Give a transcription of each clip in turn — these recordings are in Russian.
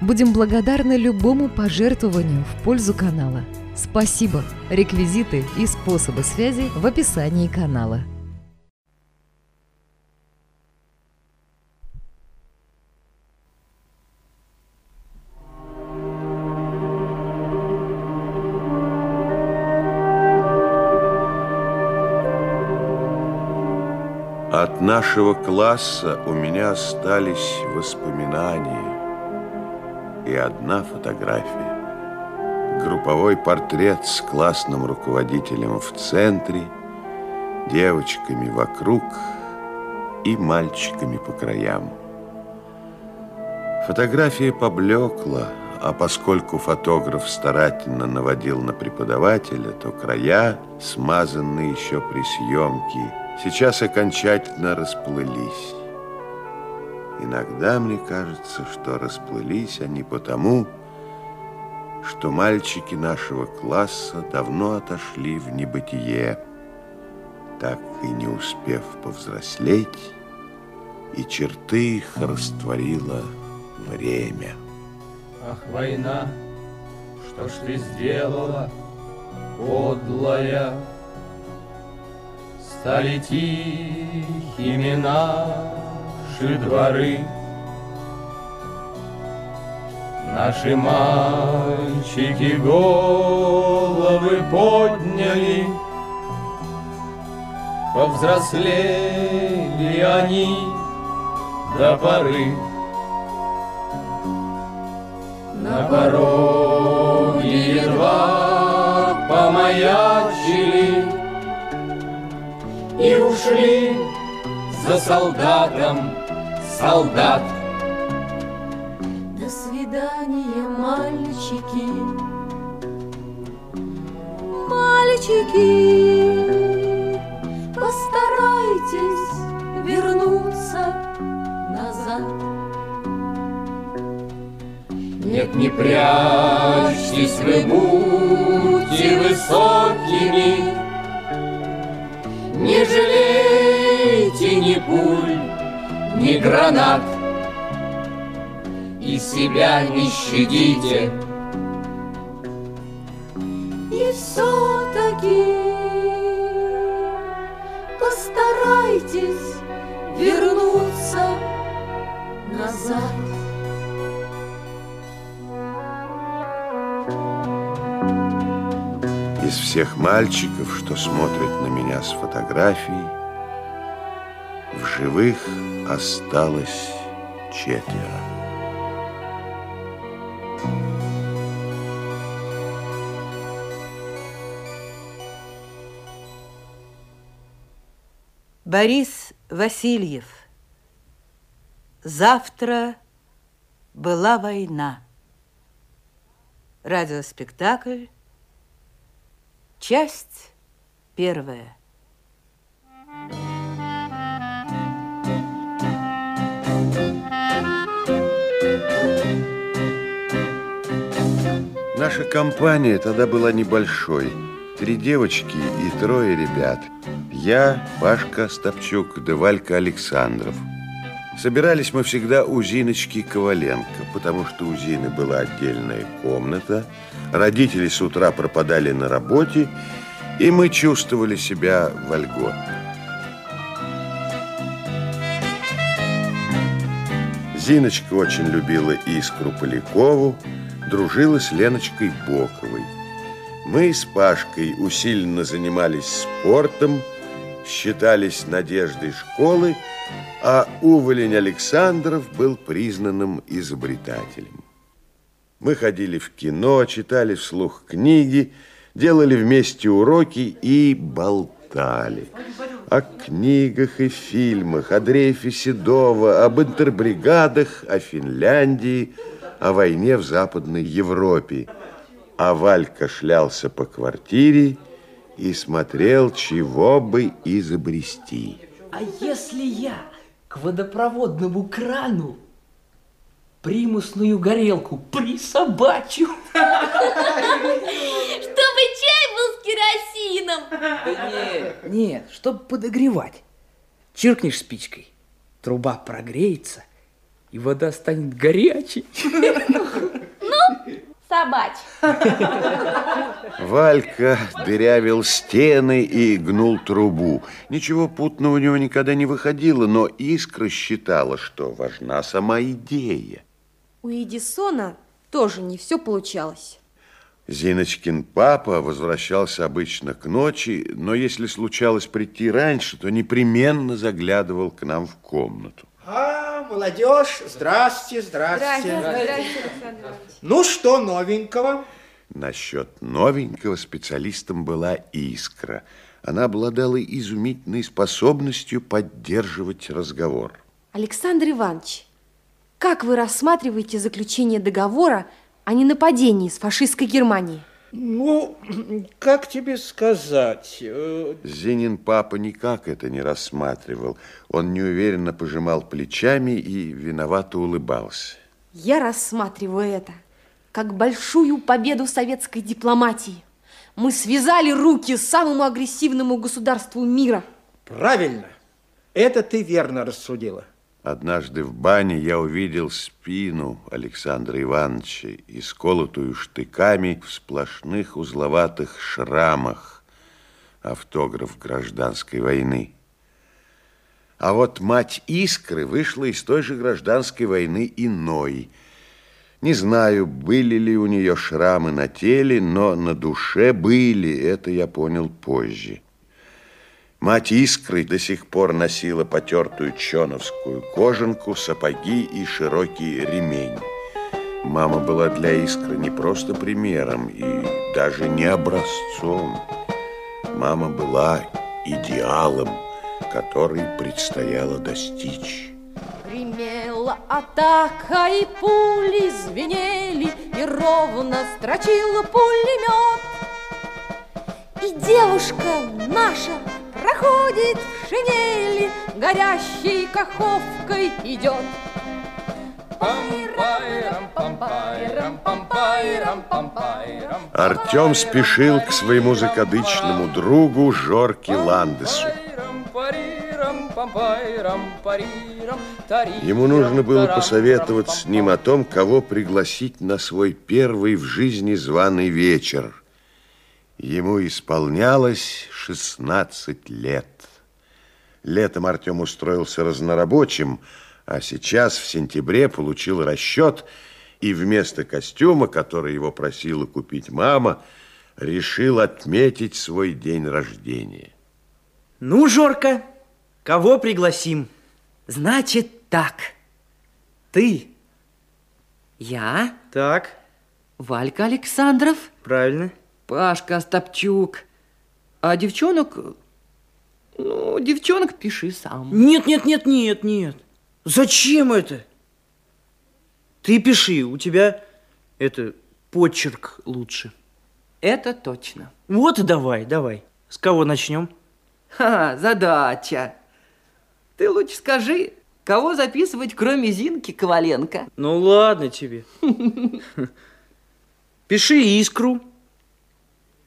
Будем благодарны любому пожертвованию в пользу канала. Спасибо! Реквизиты и способы связи в описании канала. От нашего класса у меня остались воспоминания и одна фотография. Групповой портрет с классным руководителем в центре, девочками вокруг и мальчиками по краям. Фотография поблекла, а поскольку фотограф старательно наводил на преподавателя, то края, смазанные еще при съемке, сейчас окончательно расплылись. Иногда мне кажется, что расплылись они потому, что мальчики нашего класса давно отошли в небытие, так и не успев повзрослеть, и черты их растворило время. Ах, война, что ж ты сделала, подлая? Стали тихими наши дворы, Наши мальчики головы подняли, Повзрослели они до поры. На пороге едва помаячили И ушли за солдатом солдат. мальчики, мальчики, постарайтесь вернуться назад. Нет, не прячьтесь вы, будьте высокими, Не жалейте ни пуль, ни гранат и себя не щадите. И все-таки постарайтесь вернуться назад. Из всех мальчиков, что смотрят на меня с фотографией, в живых осталось четверо. Борис Васильев. Завтра была война. Радиоспектакль. Часть первая. Наша компания тогда была небольшой. Три девочки и трое ребят – я, Пашка Стопчук, да Валька Александров. Собирались мы всегда у Зиночки Коваленко, потому что у Зины была отдельная комната, родители с утра пропадали на работе, и мы чувствовали себя вольготно. Зиночка очень любила Искру Полякову, дружила с Леночкой Боковой. Мы с Пашкой усиленно занимались спортом, считались надеждой школы, а Уволень Александров был признанным изобретателем. Мы ходили в кино, читали вслух книги, делали вместе уроки и болтали. О книгах и фильмах, о дрейфе Седова, об интербригадах, о Финляндии, о войне в Западной Европе. А Валька шлялся по квартире и смотрел, чего бы изобрести. А если я к водопроводному крану примусную горелку присобачу? Чтобы чай был с керосином. Нет, нет, чтобы подогревать. Чиркнешь спичкой, труба прогреется, и вода станет горячей. Собач. Валька дырявил стены и гнул трубу. Ничего путного у него никогда не выходило, но Искра считала, что важна сама идея. У Эдисона тоже не все получалось. Зиночкин папа возвращался обычно к ночи, но если случалось прийти раньше, то непременно заглядывал к нам в комнату. А, молодежь, здрасте, здрасте. Александр Иванович. Ну, что новенького? Насчет новенького специалистом была Искра. Она обладала изумительной способностью поддерживать разговор. Александр Иванович, как вы рассматриваете заключение договора о ненападении с фашистской Германией? Ну, как тебе сказать? э, Зинин папа никак это не рассматривал. Он неуверенно пожимал плечами и виновато улыбался. Я рассматриваю это как большую победу советской дипломатии. Мы связали руки самому агрессивному государству мира. Правильно. Это ты верно рассудила. Однажды в бане я увидел спину Александра Ивановича, исколотую штыками в сплошных узловатых шрамах. Автограф гражданской войны. А вот мать Искры вышла из той же гражданской войны иной. Не знаю, были ли у нее шрамы на теле, но на душе были, это я понял позже. Мать Искры до сих пор носила потертую чоновскую кожанку, сапоги и широкий ремень. Мама была для Искры не просто примером и даже не образцом. Мама была идеалом, который предстояло достичь. Гремела атака, и пули звенели, и ровно строчил пулемет. И девушка наша проходит в шинели, горящей каховкой идет. Артем спешил к своему закадычному другу Жорке Ландесу. Ему нужно было посоветовать с ним о том, кого пригласить на свой первый в жизни званый вечер. Ему исполнялось 16 лет. Летом Артем устроился разнорабочим, а сейчас в сентябре получил расчет и вместо костюма, который его просила купить мама, решил отметить свой день рождения. Ну, Жорка, кого пригласим? Значит так. Ты. Я. Так, Валька Александров. правильно. Пашка Остапчук. А девчонок... Ну, девчонок пиши сам. Нет, нет, нет, нет, нет. Зачем это? Ты пиши, у тебя это почерк лучше. Это точно. Вот и давай, давай. С кого начнем? Ха, задача. Ты лучше скажи, кого записывать, кроме Зинки Коваленко? Ну ладно тебе. Пиши искру.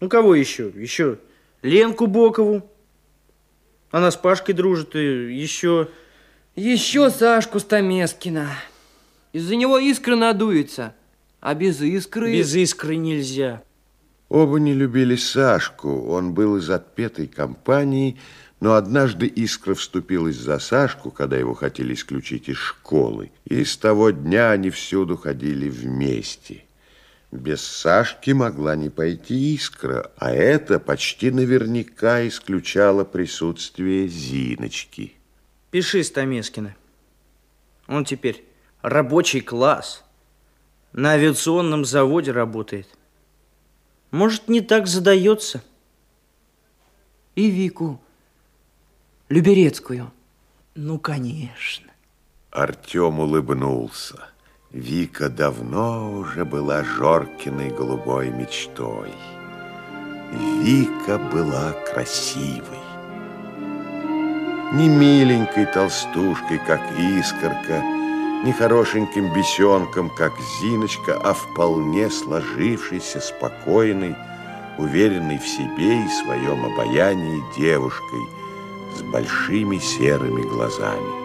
Ну кого еще? Еще Ленку Бокову. Она с Пашкой дружит и еще... Еще Сашку Стамескина. Из-за него искра надуется. А без искры... Без искры нельзя. Оба не любили Сашку. Он был из отпетой компании, но однажды Искра вступилась за Сашку, когда его хотели исключить из школы. И с того дня они всюду ходили вместе. Без Сашки могла не пойти Искра, а это почти наверняка исключало присутствие Зиночки. Пиши Стамескина. Он теперь рабочий класс. На авиационном заводе работает. Может, не так задается. И Вику Люберецкую. Ну, конечно. Артем улыбнулся. Вика давно уже была Жоркиной голубой мечтой. Вика была красивой. Не миленькой толстушкой, как Искорка, не хорошеньким бесенком, как Зиночка, а вполне сложившейся, спокойной, уверенной в себе и своем обаянии девушкой с большими серыми глазами.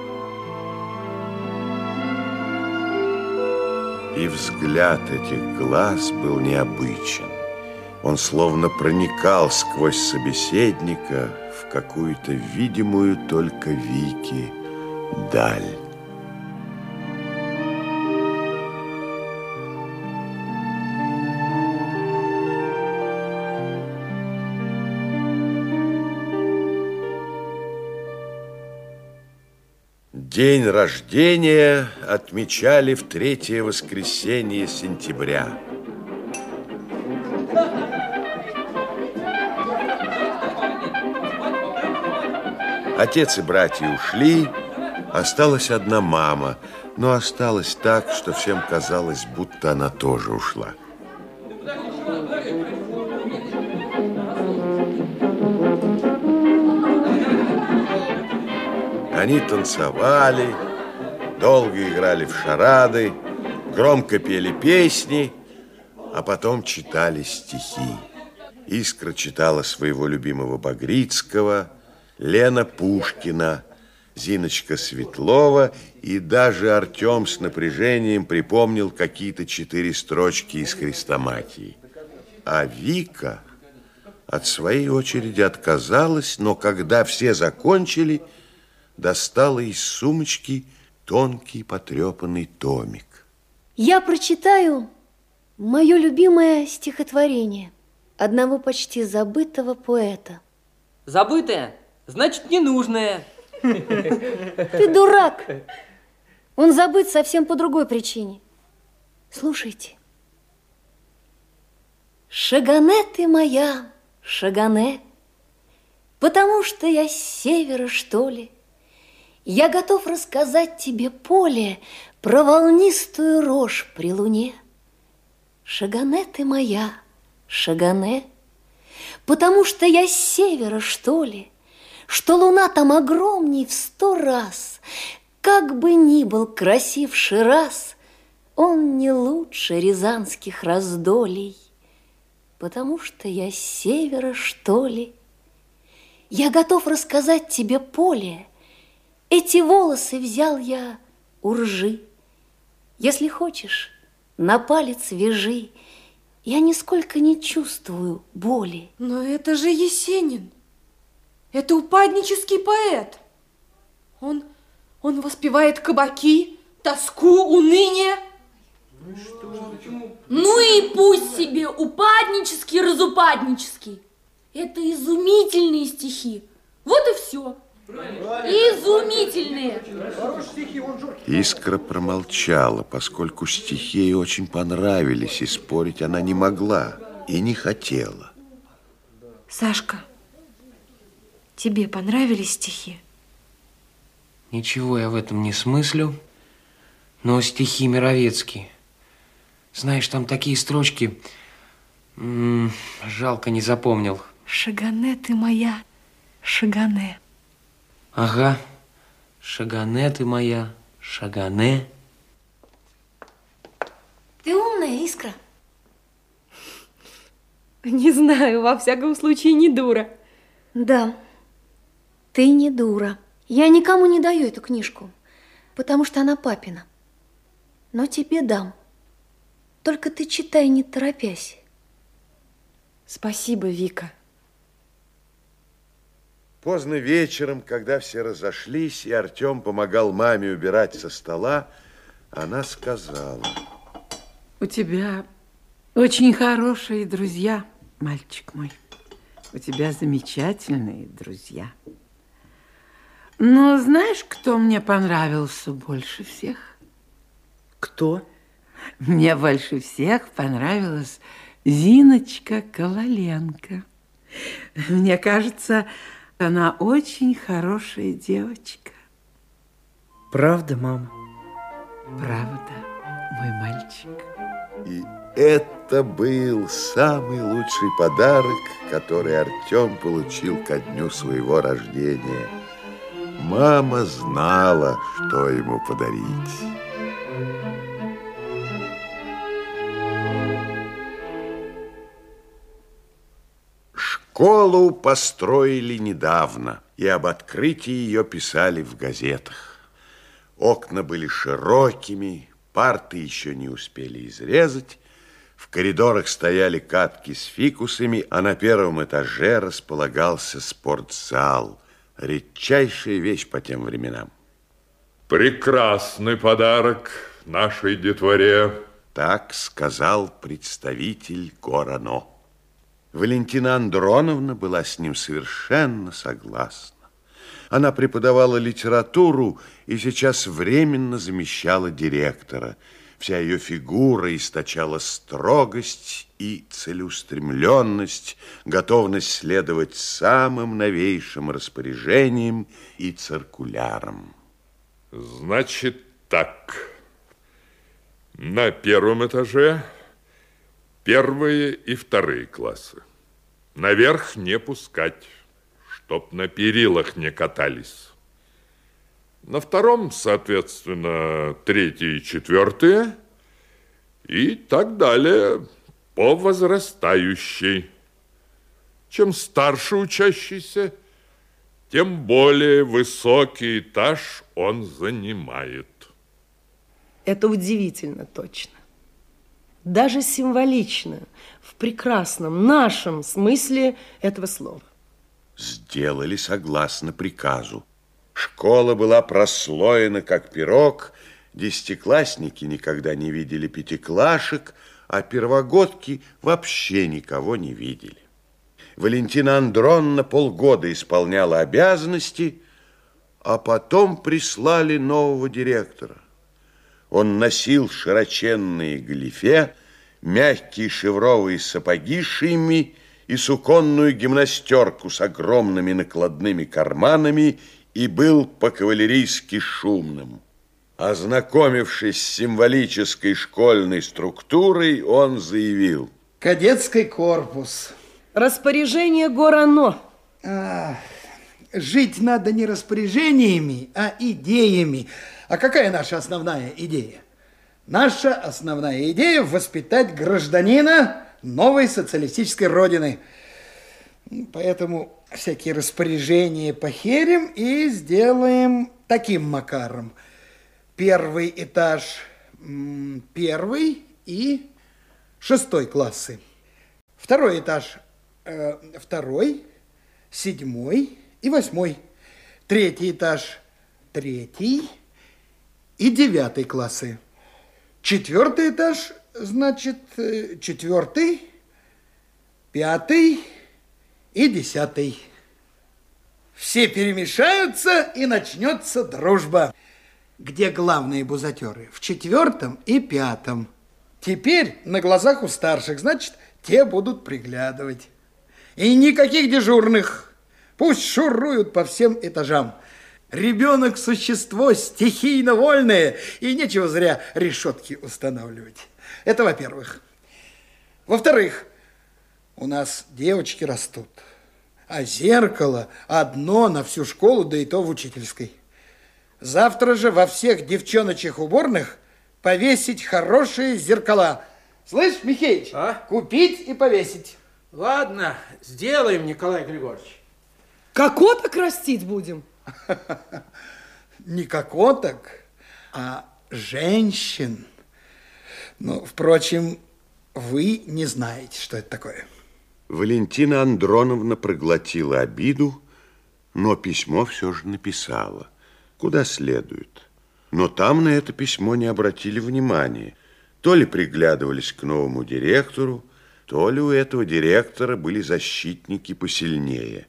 И взгляд этих глаз был необычен. Он словно проникал сквозь собеседника в какую-то видимую только Вики даль. День рождения отмечали в третье воскресенье сентября. Отец и братья ушли, осталась одна мама, но осталась так, что всем казалось, будто она тоже ушла. Они танцевали, долго играли в шарады, громко пели песни, а потом читали стихи. Искра читала своего любимого Багрицкого, Лена Пушкина, Зиночка Светлова и даже Артем с напряжением припомнил какие-то четыре строчки из Хрестоматии. А Вика от своей очереди отказалась, но когда все закончили – достала из сумочки тонкий потрепанный томик. Я прочитаю мое любимое стихотворение одного почти забытого поэта. Забытое? Значит, ненужное. Ты дурак. Он забыт совсем по другой причине. Слушайте. Шагане ты моя, Шагане, потому что я с севера, что ли, я готов рассказать тебе поле Про волнистую рожь при луне. Шагане ты моя, Шагане, Потому что я с севера, что ли, Что луна там огромней в сто раз, Как бы ни был красив Шираз, Он не лучше рязанских раздолей, Потому что я с севера, что ли. Я готов рассказать тебе поле, эти волосы взял я у ржи. Если хочешь, на палец вяжи. Я нисколько не чувствую боли. Но это же Есенин. Это упаднический поэт. Он, он воспевает кабаки, тоску, уныние. Ну и пусть себе упаднический, разупаднический. Это изумительные стихи. Вот и все. Изумительные. Искра промолчала, поскольку стихи ей очень понравились, и спорить она не могла и не хотела. Сашка, тебе понравились стихи? Ничего я в этом не смыслю, но стихи Мировецкие. Знаешь, там такие строчки, м -м, жалко не запомнил. Шагане ты моя, Шагане. Ага, Шагане ты моя, Шагане. Ты умная, Искра. Не знаю, во всяком случае, не дура. Да, ты не дура. Я никому не даю эту книжку, потому что она папина. Но тебе дам. Только ты читай, не торопясь. Спасибо, Вика. Поздно вечером, когда все разошлись, и Артем помогал маме убирать со стола, она сказала. У тебя очень хорошие друзья, мальчик мой. У тебя замечательные друзья. Но знаешь, кто мне понравился больше всех? Кто? Мне больше всех понравилась Зиночка Коваленко. Мне кажется, она очень хорошая девочка. Правда, мама? Правда. мой мальчик. И это был самый лучший подарок, который Артем получил ко дню своего рождения. Мама знала, что ему подарить. Школу построили недавно, и об открытии ее писали в газетах. Окна были широкими, парты еще не успели изрезать, в коридорах стояли катки с фикусами, а на первом этаже располагался спортзал. Редчайшая вещь по тем временам. Прекрасный подарок нашей детворе. Так сказал представитель Горано. Валентина Андроновна была с ним совершенно согласна. Она преподавала литературу и сейчас временно замещала директора. Вся ее фигура источала строгость и целеустремленность, готовность следовать самым новейшим распоряжениям и циркулярам. Значит так, на первом этаже первые и вторые классы. Наверх не пускать, чтоб на перилах не катались. На втором, соответственно, третье и четвертое, и так далее по возрастающей. Чем старше учащийся, тем более высокий этаж он занимает. Это удивительно точно. Даже символично, в прекрасном, нашем смысле этого слова. Сделали согласно приказу. Школа была прослоена, как пирог, десятиклассники никогда не видели пятиклашек, а первогодки вообще никого не видели. Валентина Андронна полгода исполняла обязанности, а потом прислали нового директора. Он носил широченные галифе, мягкие шевровые сапоги шими и суконную гимнастерку с огромными накладными карманами и был по-кавалерийски шумным. Ознакомившись с символической школьной структурой, он заявил. Кадетский корпус. Распоряжение Горано. А, жить надо не распоряжениями, а идеями. А какая наша основная идея? Наша основная идея – воспитать гражданина новой социалистической родины. Поэтому всякие распоряжения похерим и сделаем таким макаром. Первый этаж первый и шестой классы. Второй этаж э, второй, седьмой и восьмой. Третий этаж третий и девятый классы. Четвертый этаж, значит, э, четвертый, пятый и десятый. Все перемешаются, и начнется дружба. Где главные бузатеры? В четвертом и пятом. Теперь на глазах у старших, значит, те будут приглядывать. И никаких дежурных. Пусть шуруют по всем этажам. Ребенок – существо стихийно вольное, и нечего зря решетки устанавливать. Это во-первых. Во-вторых, у нас девочки растут, а зеркало одно на всю школу, да и то в учительской. Завтра же во всех девчоночьих уборных повесить хорошие зеркала. Слышь, Михеич, а? купить и повесить. Ладно, сделаем, Николай Григорьевич. Кокоток растить будем? Не кокоток, а женщин. Ну, впрочем, вы не знаете, что это такое. Валентина Андроновна проглотила обиду, но письмо все же написала, куда следует. Но там на это письмо не обратили внимания. То ли приглядывались к новому директору, то ли у этого директора были защитники посильнее.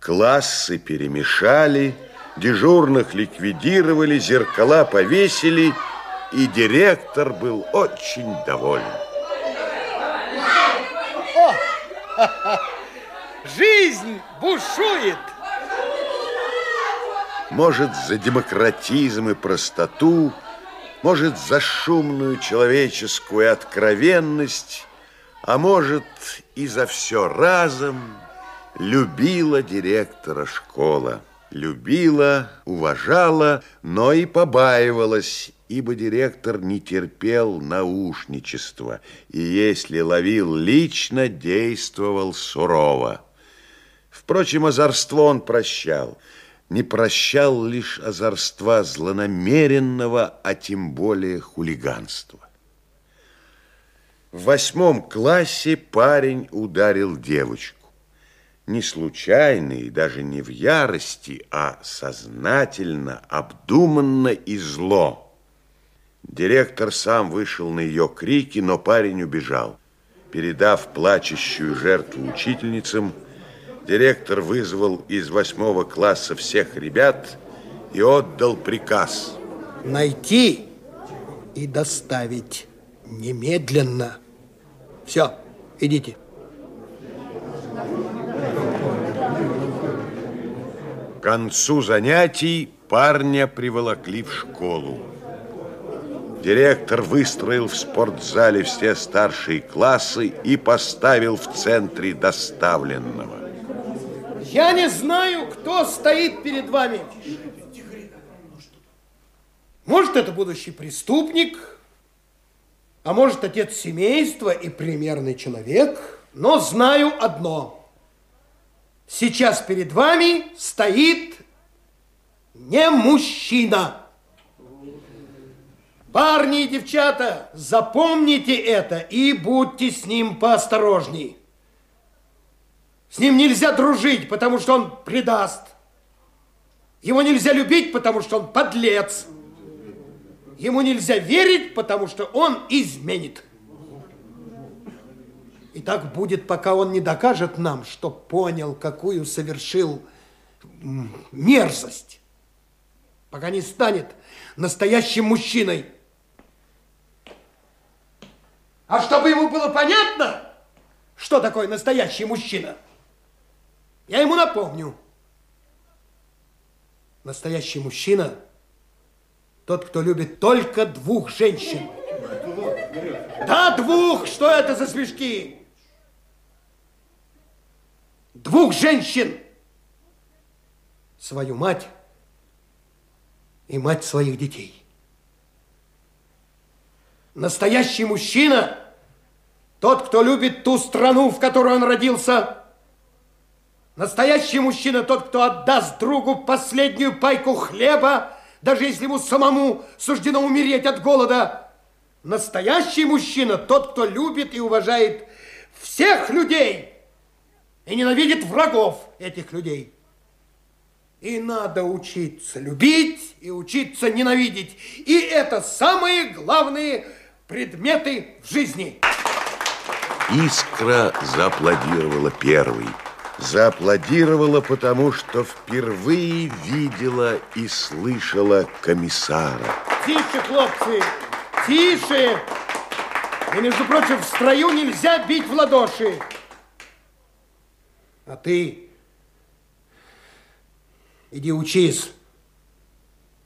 Классы перемешали, дежурных ликвидировали, зеркала повесили, и директор был очень доволен. О! Жизнь бушует! Может, за демократизм и простоту может, за шумную человеческую откровенность, а может, и за все разом, любила директора школа. Любила, уважала, но и побаивалась, ибо директор не терпел наушничества, и если ловил лично, действовал сурово. Впрочем, озорство он прощал. Не прощал лишь озорства злонамеренного, а тем более хулиганства. В восьмом классе парень ударил девочку не случайно и даже не в ярости, а сознательно, обдуманно и зло. Директор сам вышел на ее крики, но парень убежал. Передав плачущую жертву учительницам, директор вызвал из восьмого класса всех ребят и отдал приказ. Найти и доставить немедленно. Все, идите. К концу занятий парня приволокли в школу. Директор выстроил в спортзале все старшие классы и поставил в центре доставленного. Я не знаю, кто стоит перед вами. Может, это будущий преступник, а может, отец семейства и примерный человек, но знаю одно – Сейчас перед вами стоит не мужчина. Парни и девчата, запомните это и будьте с ним поосторожней. С ним нельзя дружить, потому что он предаст. Его нельзя любить, потому что он подлец. Ему нельзя верить, потому что он изменит. И так будет, пока он не докажет нам, что понял, какую совершил мерзость. Пока не станет настоящим мужчиной. А чтобы ему было понятно, что такое настоящий мужчина, я ему напомню. Настоящий мужчина – тот, кто любит только двух женщин. Да, двух! Что это за смешки? Двух женщин, свою мать и мать своих детей. Настоящий мужчина – тот, кто любит ту страну, в которой он родился. Настоящий мужчина – тот, кто отдаст другу последнюю пайку хлеба, даже если ему самому суждено умереть от голода. Настоящий мужчина – тот, кто любит и уважает всех людей – и ненавидит врагов этих людей. И надо учиться любить и учиться ненавидеть. И это самые главные предметы в жизни. Искра зааплодировала первой. Зааплодировала, потому что впервые видела и слышала комиссара. Тише, хлопцы, тише! И, между прочим, в строю нельзя бить в ладоши. А ты иди учись,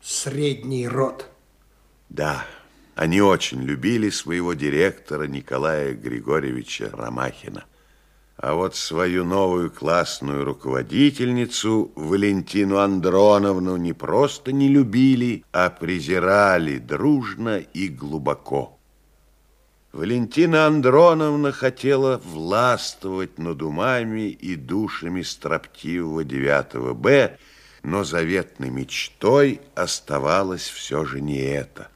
средний род. Да, они очень любили своего директора Николая Григорьевича Ромахина. А вот свою новую классную руководительницу Валентину Андроновну не просто не любили, а презирали дружно и глубоко. Валентина Андроновна хотела властвовать над умами и душами строптивого 9 Б, но заветной мечтой оставалось все же не это.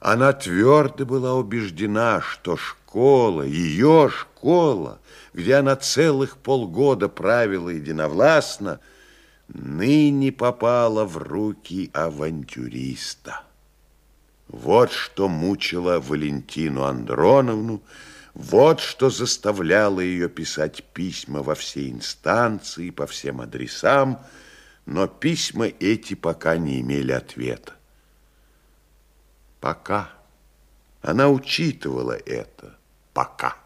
Она твердо была убеждена, что школа, ее школа, где она целых полгода правила единовластно, ныне попала в руки авантюриста. Вот что мучило Валентину Андроновну, вот что заставляло ее писать письма во все инстанции, по всем адресам, но письма эти пока не имели ответа. Пока. Она учитывала это. Пока.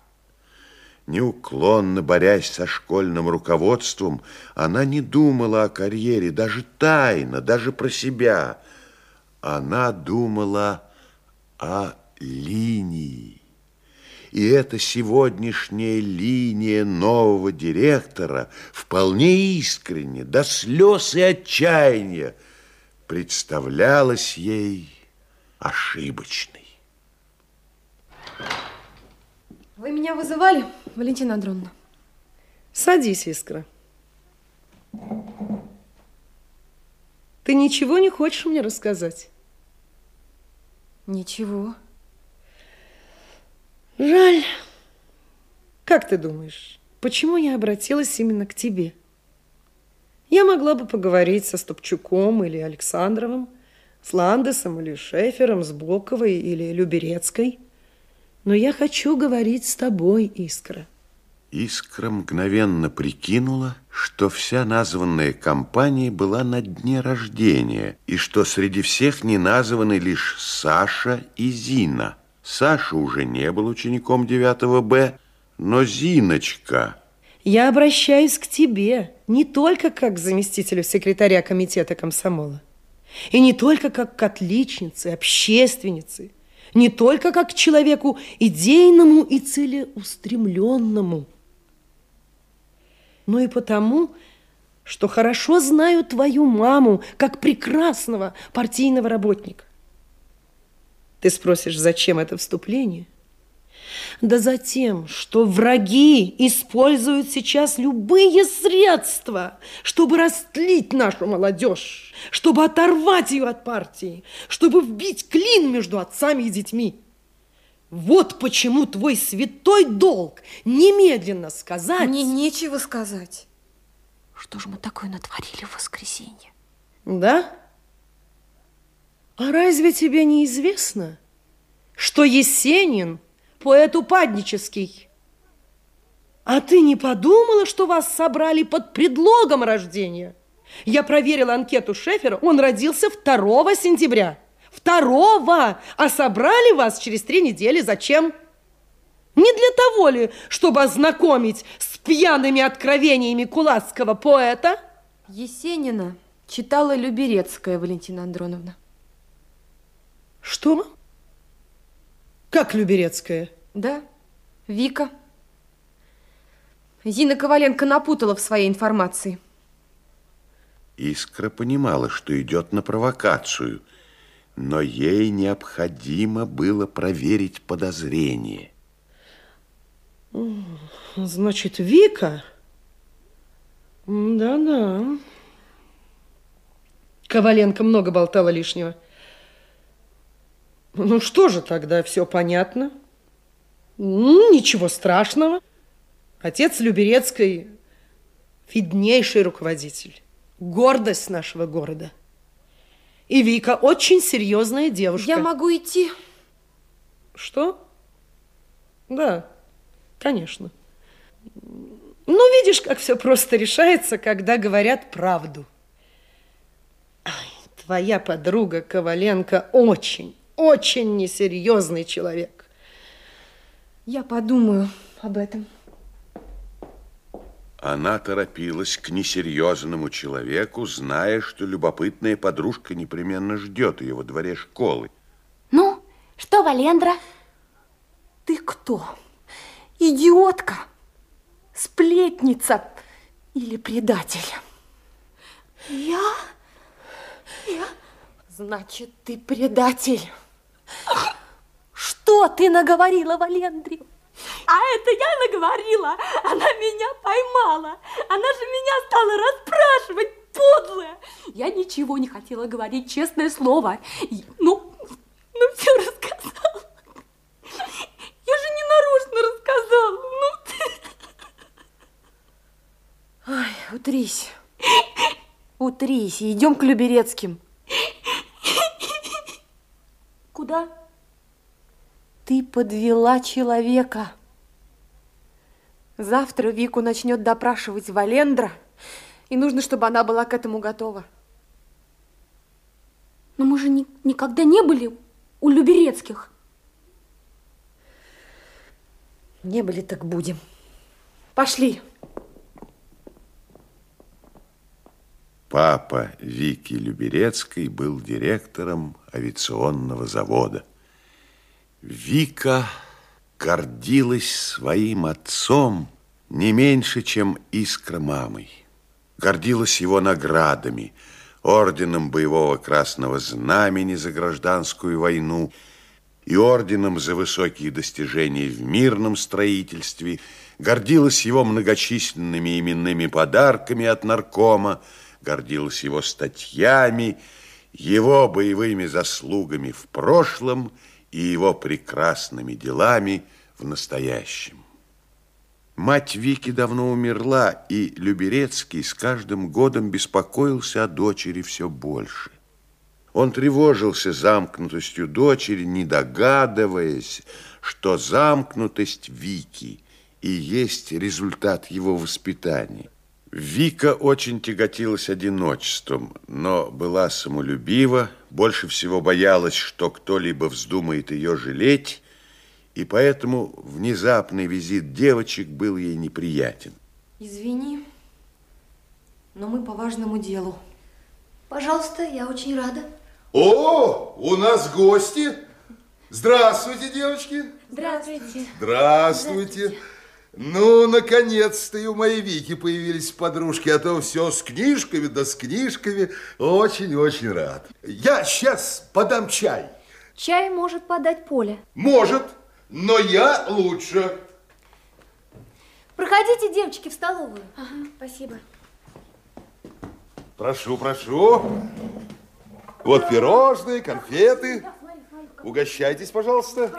Неуклонно борясь со школьным руководством, она не думала о карьере, даже тайно, даже про себя – она думала а линии. И эта сегодняшняя линия нового директора вполне искренне, до слез и отчаяния, представлялась ей ошибочной. Вы меня вызывали, Валентина Андроновна? Садись, Искра. Ты ничего не хочешь мне рассказать? Ничего. Жаль. Как ты думаешь, почему я обратилась именно к тебе? Я могла бы поговорить со Стопчуком или Александровым, с Ландесом или Шефером, с Боковой или Люберецкой. Но я хочу говорить с тобой, Искра. Искра мгновенно прикинула, что вся названная компания была на дне рождения, и что среди всех не названы лишь Саша и Зина. Саша уже не был учеником 9 Б, но Зиночка... Я обращаюсь к тебе не только как к заместителю секретаря комитета комсомола, и не только как к отличнице, общественнице, не только как к человеку идейному и целеустремленному, но и потому, что хорошо знаю твою маму как прекрасного партийного работника. Ты спросишь, зачем это вступление? Да за тем, что враги используют сейчас любые средства, чтобы растлить нашу молодежь, чтобы оторвать ее от партии, чтобы вбить клин между отцами и детьми. Вот почему твой святой долг немедленно сказать... Мне нечего сказать. Что же мы такое натворили в воскресенье? Да? А разве тебе не известно, что Есенин поэт упаднический? А ты не подумала, что вас собрали под предлогом рождения? Я проверила анкету Шефера, он родился 2 сентября. Второго! А собрали вас через три недели. Зачем? Не для того ли, чтобы ознакомить с пьяными откровениями кулацкого поэта? Есенина читала Люберецкая, Валентина Андроновна. Что? Как Люберецкая? Да, Вика. Зина Коваленко напутала в своей информации. Искра понимала, что идет на провокацию – но ей необходимо было проверить подозрение. Значит, Вика? Да-да. Коваленко много болтала лишнего. Ну что же тогда, все понятно. Ничего страшного. Отец Люберецкой виднейший руководитель, гордость нашего города – и Вика очень серьезная девушка. Я могу идти? Что? Да, конечно. Ну, видишь, как все просто решается, когда говорят правду. Ай, твоя подруга Коваленко очень, очень несерьезный человек. Я подумаю об этом. Она торопилась к несерьезному человеку, зная, что любопытная подружка непременно ждет ее во дворе школы. Ну, что, Валендра? Ты кто? Идиотка? Сплетница или предатель? Я? Я? Значит, ты предатель. Что ты наговорила, Валендре? А это я наговорила, она меня поймала. Она же меня стала расспрашивать, подлая. Я ничего не хотела говорить, честное слово. Ну, ну все рассказала. Я же не нарочно рассказала. Ну ты... Ай, утрись. Утрись и идем к Люберецким. Куда? Ты подвела человека. Завтра Вику начнет допрашивать Валендра, и нужно, чтобы она была к этому готова. Но мы же ни никогда не были у Люберецких. Не были, так будем. Пошли. Папа Вики Люберецкой был директором авиационного завода. Вика гордилась своим отцом не меньше, чем Искра мамой. Гордилась его наградами, орденом боевого красного знамени за гражданскую войну и орденом за высокие достижения в мирном строительстве, гордилась его многочисленными именными подарками от наркома, гордилась его статьями, его боевыми заслугами в прошлом и его прекрасными делами в настоящем. Мать Вики давно умерла, и Люберецкий с каждым годом беспокоился о дочери все больше. Он тревожился замкнутостью дочери, не догадываясь, что замкнутость Вики и есть результат его воспитания. Вика очень тяготилась одиночеством, но была самолюбива, больше всего боялась, что кто-либо вздумает ее жалеть, и поэтому внезапный визит девочек был ей неприятен. Извини, но мы по важному делу. Пожалуйста, я очень рада. О, у нас гости. Здравствуйте, девочки. Здравствуйте. Здравствуйте. Ну, наконец-то и у моей Вики появились подружки, а то все с книжками, да с книжками. Очень-очень рад. Я сейчас подам чай. Чай может подать Поля. Может, но я лучше. Проходите, девочки, в столовую. Ага, спасибо. Прошу, прошу. Вот пирожные, конфеты. Угощайтесь, пожалуйста.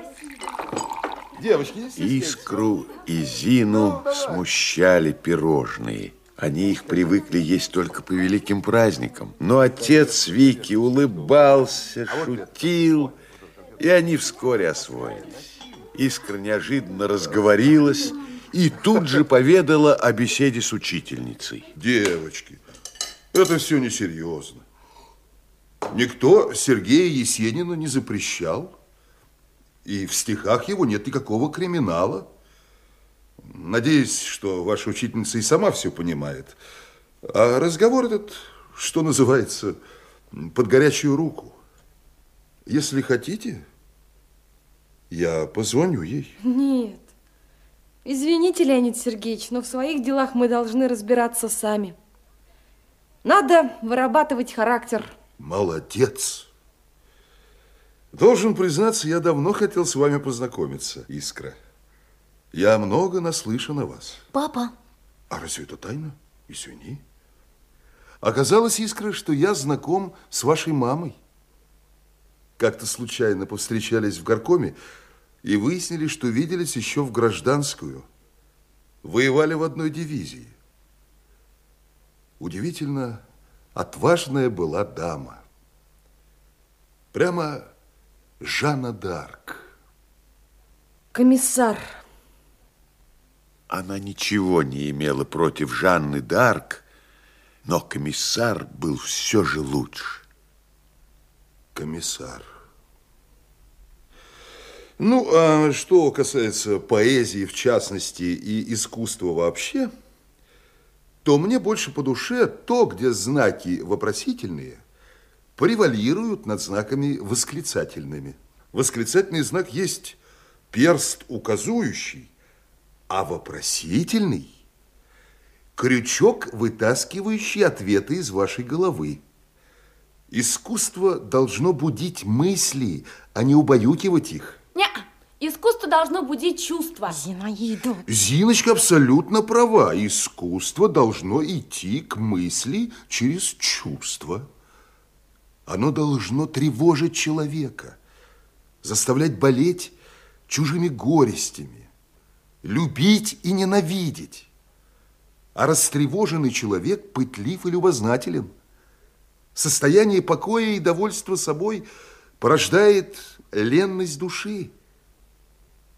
Девочки. Искру и Зину смущали пирожные. Они их привыкли есть только по великим праздникам. Но отец Вики улыбался, шутил, и они вскоре освоились. Искра неожиданно разговорилась и тут же поведала о беседе с учительницей. Девочки, это все несерьезно. Никто Сергея Есенина не запрещал. И в стихах его нет никакого криминала. Надеюсь, что ваша учительница и сама все понимает. А разговор этот, что называется, под горячую руку. Если хотите, я позвоню ей. Нет. Извините, Леонид Сергеевич, но в своих делах мы должны разбираться сами. Надо вырабатывать характер. Молодец. Должен признаться, я давно хотел с вами познакомиться, Искра. Я много наслышан о вас. Папа. А разве это тайна? Извини. Оказалось, Искра, что я знаком с вашей мамой. Как-то случайно повстречались в горкоме и выяснили, что виделись еще в гражданскую. Воевали в одной дивизии. Удивительно, отважная была дама. Прямо Жанна Д'Арк. Комиссар. Она ничего не имела против Жанны Д'Арк, но комиссар был все же лучше. Комиссар. Ну, а что касается поэзии в частности и искусства вообще, то мне больше по душе то, где знаки вопросительные превалируют над знаками восклицательными. Восклицательный знак есть перст указующий, а вопросительный – крючок, вытаскивающий ответы из вашей головы. Искусство должно будить мысли, а не убаюкивать их. Не, искусство должно будить чувства. Зинаида. Зиночка абсолютно права. Искусство должно идти к мысли через чувство. Оно должно тревожить человека, заставлять болеть чужими горестями, любить и ненавидеть. А растревоженный человек пытлив и любознателен. Состояние покоя и довольства собой порождает ленность души.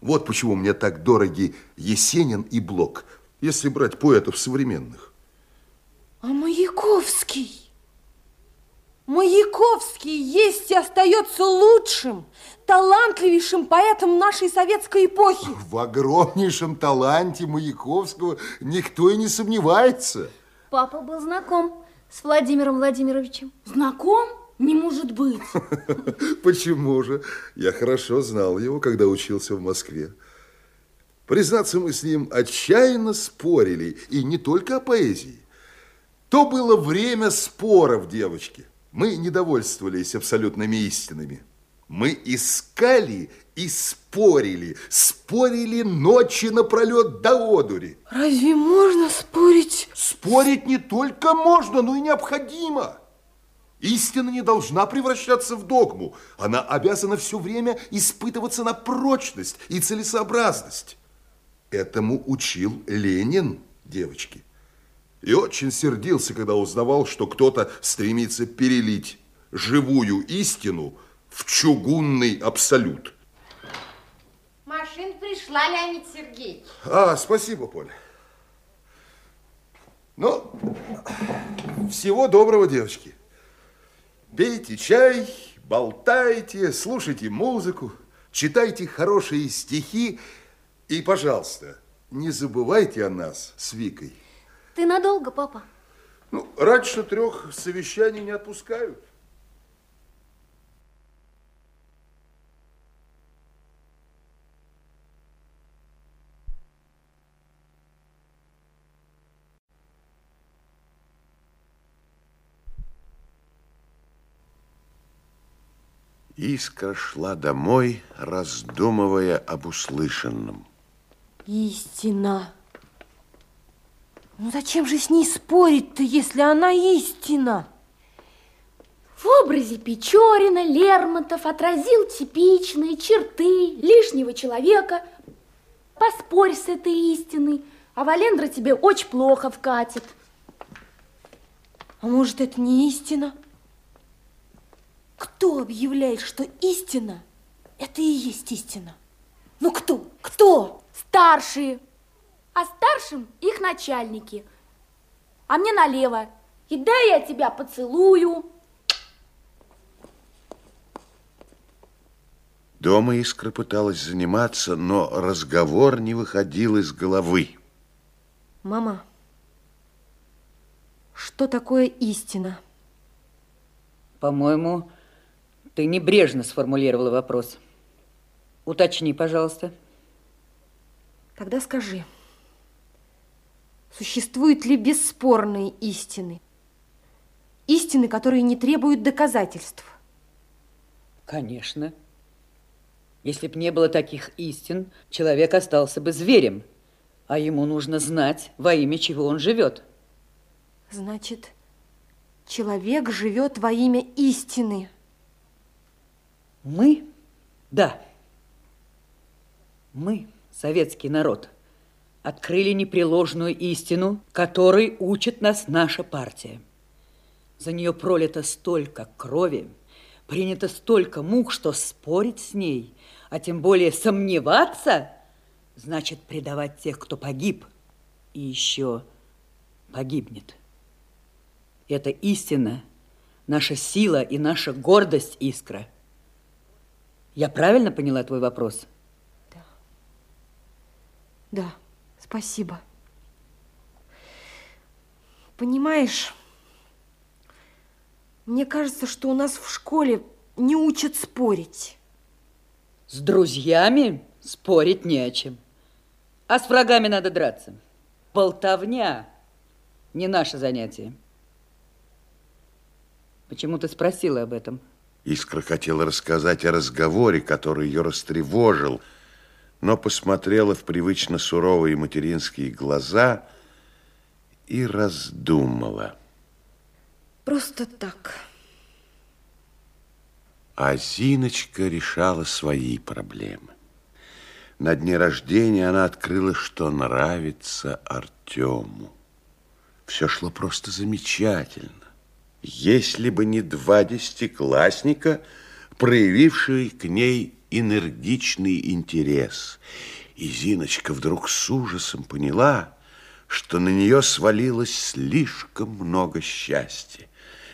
Вот почему мне так дороги Есенин и Блок, если брать поэтов современных. А Маяковский? Маяковский есть и остается лучшим, талантливейшим поэтом нашей советской эпохи. В огромнейшем таланте Маяковского никто и не сомневается. Папа был знаком с Владимиром Владимировичем. Знаком? Не может быть. Почему же? Я хорошо знал его, когда учился в Москве. Признаться, мы с ним отчаянно спорили, и не только о поэзии. То было время споров, девочки. Мы не довольствовались абсолютными истинами. Мы искали и спорили, спорили ночи напролет до одури. Разве можно спорить? Спорить не только можно, но и необходимо. Истина не должна превращаться в догму. Она обязана все время испытываться на прочность и целесообразность. Этому учил Ленин, девочки. И очень сердился, когда узнавал, что кто-то стремится перелить живую истину в чугунный абсолют. Машина пришла, Леонид Сергеевич. А, спасибо, Поля. Ну, всего доброго, девочки. Пейте чай, болтайте, слушайте музыку, читайте хорошие стихи и, пожалуйста, не забывайте о нас с Викой. Ты надолго, папа? Ну, раньше трех совещаний не отпускают. Искра шла домой, раздумывая об услышанном. Истина. Ну зачем же с ней спорить-то, если она истина? В образе Печорина Лермонтов отразил типичные черты лишнего человека. Поспорь с этой истиной, а Валендра тебе очень плохо вкатит. А может, это не истина? Кто объявляет, что истина – это и есть истина? Ну кто? Кто? Старшие. А старшим их начальники. А мне налево. И дай я тебя поцелую. Дома Искра пыталась заниматься, но разговор не выходил из головы. Мама, что такое истина? По-моему, ты небрежно сформулировала вопрос. Уточни, пожалуйста. Тогда скажи, существуют ли бесспорные истины? Истины, которые не требуют доказательств? Конечно. Если б не было таких истин, человек остался бы зверем, а ему нужно знать, во имя чего он живет. Значит, человек живет во имя истины. Мы? Да. Мы, советский народ, открыли непреложную истину, которой учит нас наша партия. За нее пролито столько крови, принято столько мук, что спорить с ней, а тем более сомневаться, значит предавать тех, кто погиб и еще погибнет. Это истина, наша сила и наша гордость, Искра. Я правильно поняла твой вопрос? Да. Да, спасибо. Понимаешь, мне кажется, что у нас в школе не учат спорить. С друзьями спорить не о чем. А с врагами надо драться. Болтовня не наше занятие. Почему ты спросила об этом? Искра хотела рассказать о разговоре, который ее растревожил, но посмотрела в привычно суровые материнские глаза и раздумала. Просто так. А Зиночка решала свои проблемы. На дне рождения она открыла, что нравится Артему. Все шло просто замечательно. Если бы не два десятиклассника, проявившие к ней энергичный интерес. И Зиночка вдруг с ужасом поняла, что на нее свалилось слишком много счастья.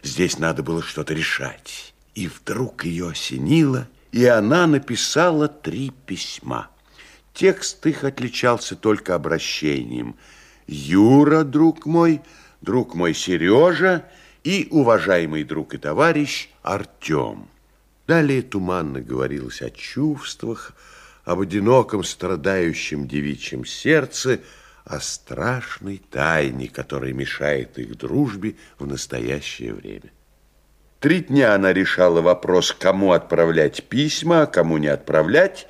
Здесь надо было что-то решать. И вдруг ее осенило, и она написала три письма. Текст их отличался только обращением. «Юра, друг мой, друг мой Сережа, и уважаемый друг и товарищ Артем. Далее туманно говорилось о чувствах, об одиноком страдающем девичьем сердце, о страшной тайне, которая мешает их дружбе в настоящее время. Три дня она решала вопрос, кому отправлять письма, а кому не отправлять,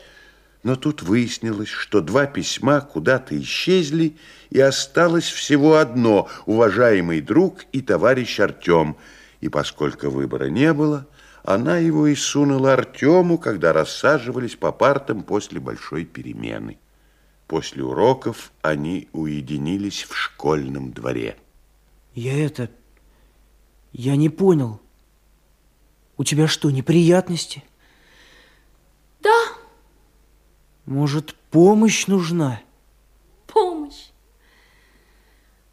но тут выяснилось, что два письма куда-то исчезли, и осталось всего одно «Уважаемый друг и товарищ Артем». И поскольку выбора не было, она его и сунула Артему, когда рассаживались по партам после большой перемены. После уроков они уединились в школьном дворе. Я это... Я не понял. У тебя что, неприятности? Да, Может, помощь нужна? помощь.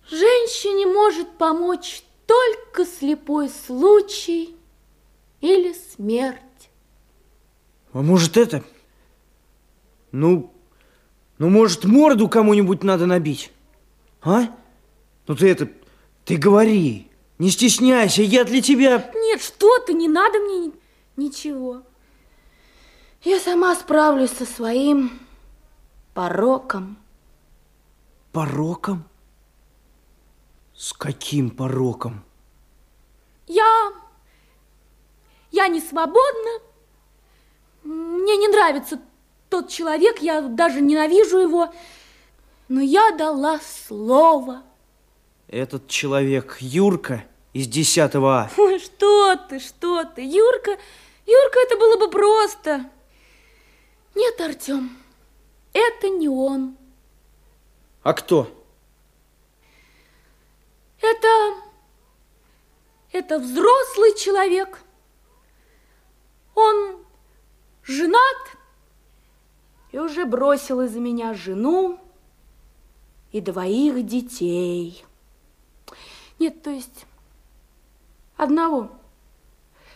Женщине может помочь только слепой случай или смерть. А может, это... Ну, ну, может, морду кому-нибудь надо набить? А? Ну, ты это... Ты говори. Не стесняйся, я для тебя... Нет, что ты, не надо мне ни- ничего. Я сама справлюсь со своим пороком. Пороком? С каким пороком? Я... Я не свободна. Мне не нравится тот человек, я даже ненавижу его. Но я дала слово. Этот человек Юрка из 10 А. Ой, что ты, что ты, Юрка, Юрка, это было бы просто. Нет, Артем, это не он. А кто? Это... Это взрослый человек. Он женат и уже бросил из-за меня жену и двоих детей. Нет, то есть одного.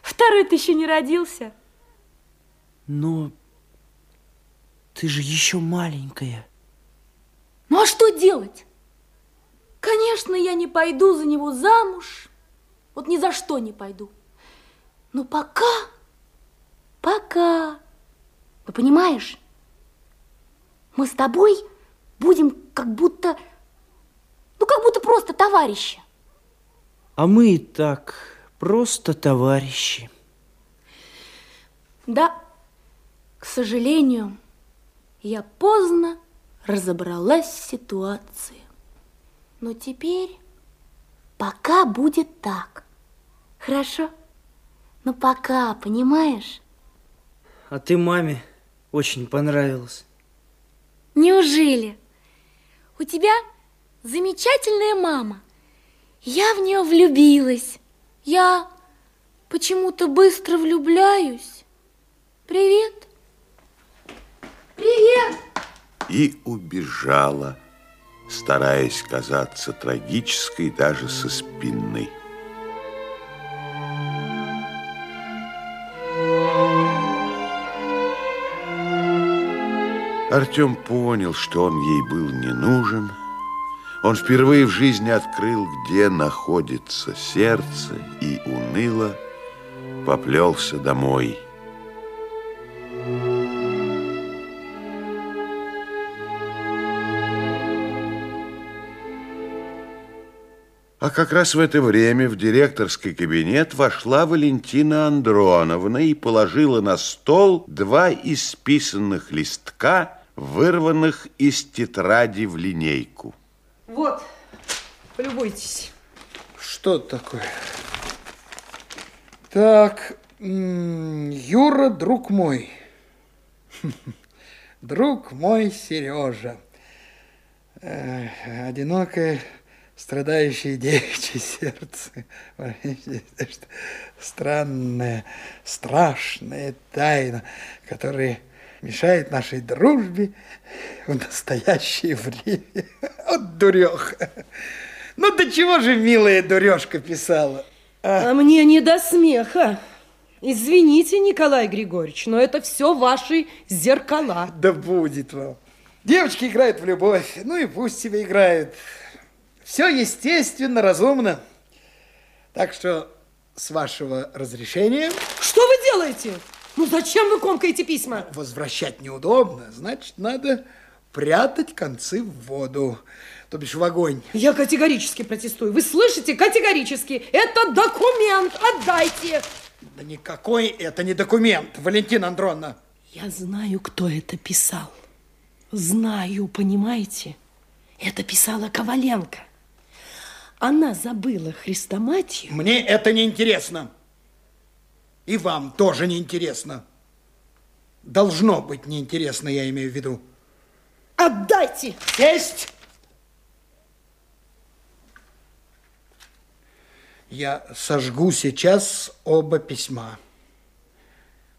Второй-то еще не родился. Но ты же еще маленькая. Ну а что делать? Конечно, я не пойду за него замуж. Вот ни за что не пойду. Но пока, пока, ну понимаешь, мы с тобой будем как будто, ну как будто просто товарищи. А мы и так просто товарищи. Да, к сожалению, я поздно разобралась в ситуации. Но теперь пока будет так. Хорошо? Ну пока, понимаешь? А ты маме очень понравилась. Неужели? У тебя замечательная мама. Я в нее влюбилась. Я почему-то быстро влюбляюсь. Привет. Привет. И убежала, стараясь казаться трагической даже со спины. Артем понял, что он ей был не нужен. Он впервые в жизни открыл, где находится сердце, и уныло поплелся домой. А как раз в это время в директорский кабинет вошла Валентина Андроновна и положила на стол два исписанных листка, вырванных из тетради в линейку. Вот, полюбуйтесь. Что такое? Так, Юра, друг мой. Друг мой Сережа. Э, Одинокое, страдающее девичье сердце. Странная, страшная тайна, которая мешает нашей дружбе в настоящее время. Вот дуреха. Ну, до чего же милая дурежка писала? А мне не до смеха. Извините, Николай Григорьевич, но это все ваши зеркала. Да будет вам. Девочки играют в любовь, ну и пусть себе играют. Все естественно, разумно. Так что, с вашего разрешения... Что вы делаете? Ну, зачем вы комкаете письма? Возвращать неудобно, значит, надо прятать концы в воду, то бишь в огонь. Я категорически протестую. Вы слышите? Категорически. Это документ. Отдайте. Да никакой это не документ, Валентина Андроновна. Я знаю, кто это писал. Знаю, понимаете? Это писала Коваленко. Она забыла хрестоматию. Мне это не интересно. И вам тоже не интересно. Должно быть неинтересно, я имею в виду. Отдайте! Сесть! Я сожгу сейчас оба письма.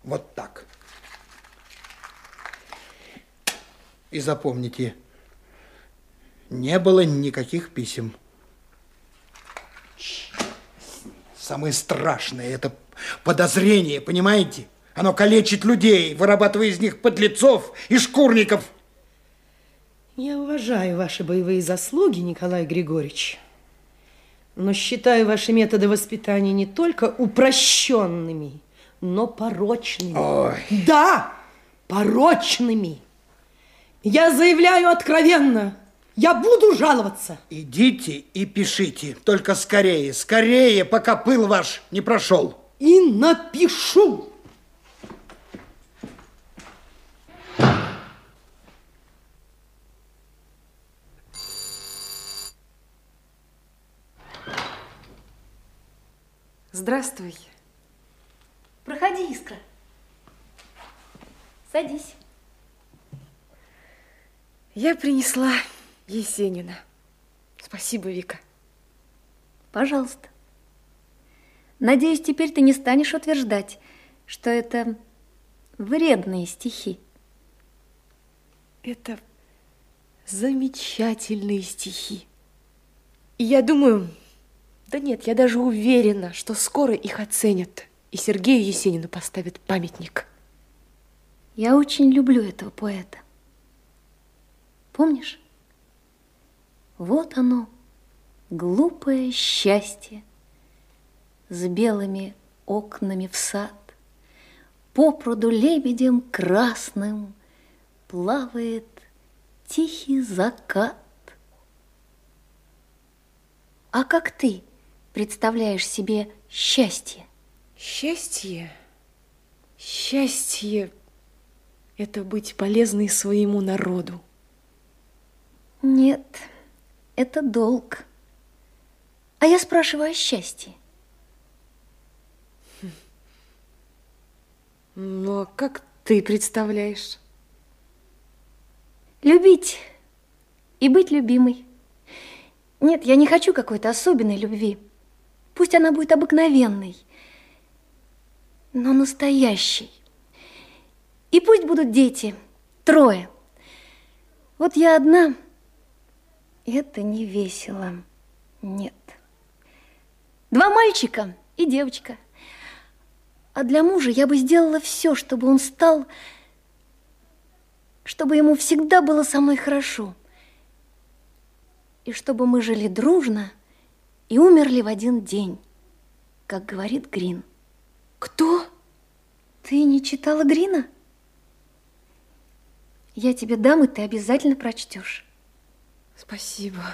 Вот так. И запомните, не было никаких писем. Самое страшное – это подозрение, понимаете? Оно калечит людей, вырабатывая из них подлецов и шкурников. Я уважаю ваши боевые заслуги, Николай Григорьевич, но считаю ваши методы воспитания не только упрощенными, но порочными. Ой. Да, порочными. Я заявляю откровенно, я буду жаловаться. Идите и пишите, только скорее, скорее, пока пыл ваш не прошел. И напишу. Здравствуй. Проходи, Искра. Садись. Я принесла Есенина. Спасибо, Вика. Пожалуйста. Надеюсь, теперь ты не станешь утверждать, что это вредные стихи. Это замечательные стихи. И я думаю, да нет, я даже уверена, что скоро их оценят, и Сергею Есенину поставят памятник. Я очень люблю этого поэта. Помнишь? Вот оно, глупое счастье, с белыми окнами в сад, по пруду лебедем красным плавает тихий закат. А как ты представляешь себе счастье? Счастье? Счастье – это быть полезной своему народу. Нет, это долг. А я спрашиваю о счастье. Ну, а как ты представляешь? Любить и быть любимой. Нет, я не хочу какой-то особенной любви. Пусть она будет обыкновенной, но настоящей. И пусть будут дети, трое. Вот я одна, это не весело. Нет. Два мальчика и девочка. А для мужа я бы сделала все, чтобы он стал, чтобы ему всегда было со мной хорошо. И чтобы мы жили дружно и умерли в один день, как говорит Грин. Кто? Ты не читала Грина? Я тебе дам, и ты обязательно прочтешь. Спасибо.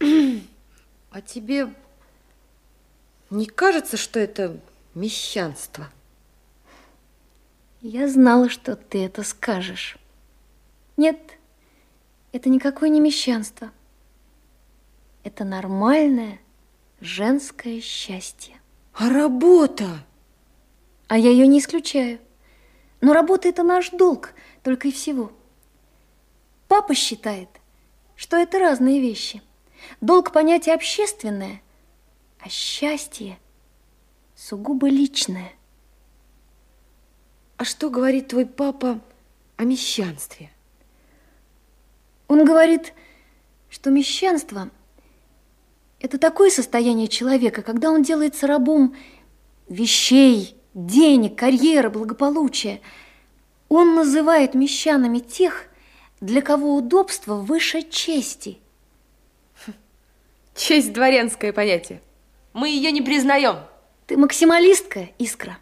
А тебе не кажется, что это мещанство? Я знала, что ты это скажешь. Нет, это никакое не мещанство. Это нормальное женское счастье. А работа? А я ее не исключаю. Но работа – это наш долг, только и всего. Папа считает, что это разные вещи. Долг – понятие общественное, а счастье – сугубо личное. А что говорит твой папа о мещанстве? Он говорит, что мещанство – это такое состояние человека, когда он делается рабом вещей, денег, карьеры, благополучия. Он называет мещанами тех, для кого удобство выше чести. Честь – дворянское понятие. Мы ее не признаем. Ты максималистка, Искра?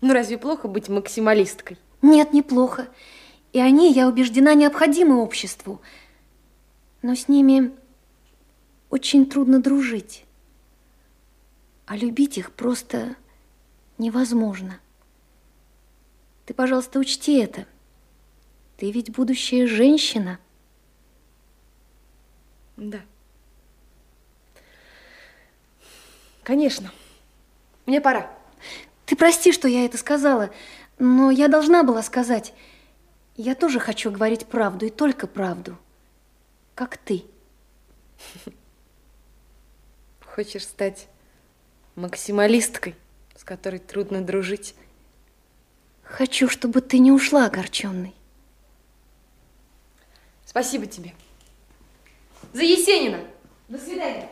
Ну, разве плохо быть максималисткой? Нет, неплохо. И они, я убеждена, необходимы обществу. Но с ними очень трудно дружить. А любить их просто невозможно. Ты, пожалуйста, учти это. Ты ведь будущая женщина. Да. Конечно. Мне пора. Ты прости, что я это сказала, но я должна была сказать. Я тоже хочу говорить правду и только правду, как ты. Хочешь стать максималисткой, с которой трудно дружить? Хочу, чтобы ты не ушла огорченной. Спасибо тебе. За Есенина. До свидания.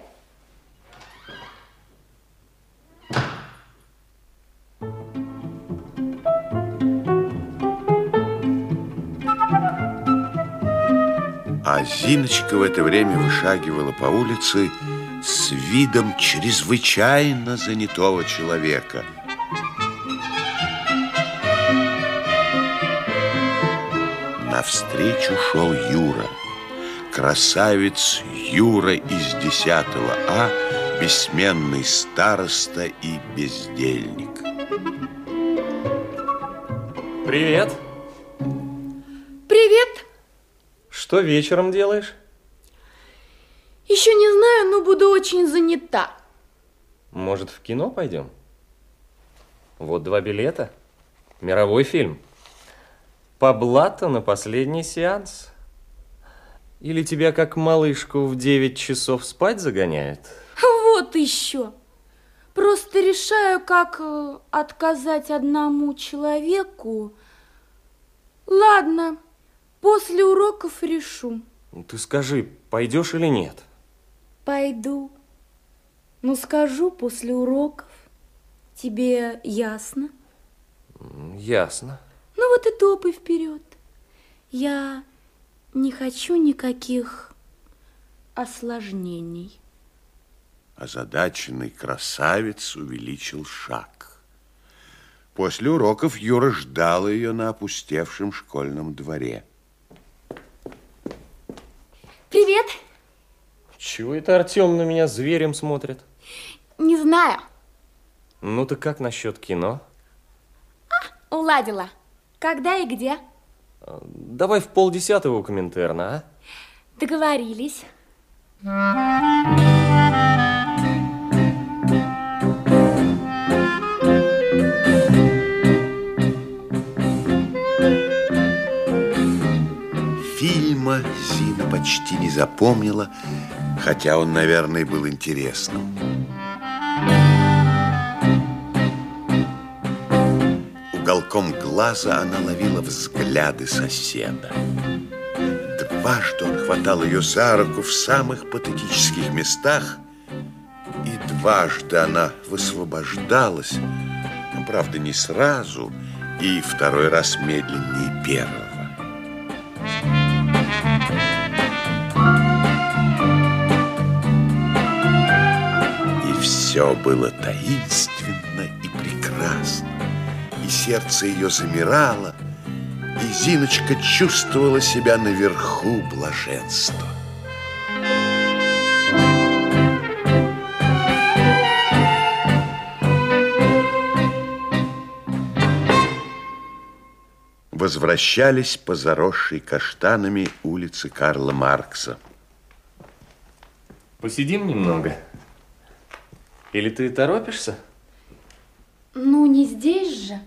А Зиночка в это время вышагивала по улице с видом чрезвычайно занятого человека. Навстречу шел Юра. Красавец Юра из 10 А, бессменный староста и бездельник. Привет. Привет. Что вечером делаешь? Еще не знаю, но буду очень занята. Может, в кино пойдем? Вот два билета. Мировой фильм. По блату на последний сеанс. Или тебя как малышку в 9 часов спать загоняет? Вот еще. Просто решаю, как э, отказать одному человеку. Ладно, после уроков решу. Ты скажи, пойдешь или нет? Пойду. Ну, скажу после уроков. Тебе ясно? Ясно. Ну вот и топай вперед. Я не хочу никаких осложнений. Озадаченный красавец увеличил шаг. После уроков Юра ждал ее на опустевшем школьном дворе. Привет. Чего это Артем на меня зверем смотрит? Не знаю. Ну ты как насчет кино? Уладила. Когда и где? Давай в полдесятого у Коминтерна, а? Договорились. Фильма Зина почти не запомнила, хотя он, наверное, был интересным. Уголком глаза она ловила взгляды соседа. Дважды он хватал ее за руку в самых патетических местах, и дважды она высвобождалась, ну, правда, не сразу, и второй раз медленнее первого. Все было таинственно и прекрасно. И сердце ее замирало, и Зиночка чувствовала себя наверху блаженства. Возвращались по заросшей каштанами улице Карла Маркса. Посидим немного. Или ты торопишься? Ну, не здесь же.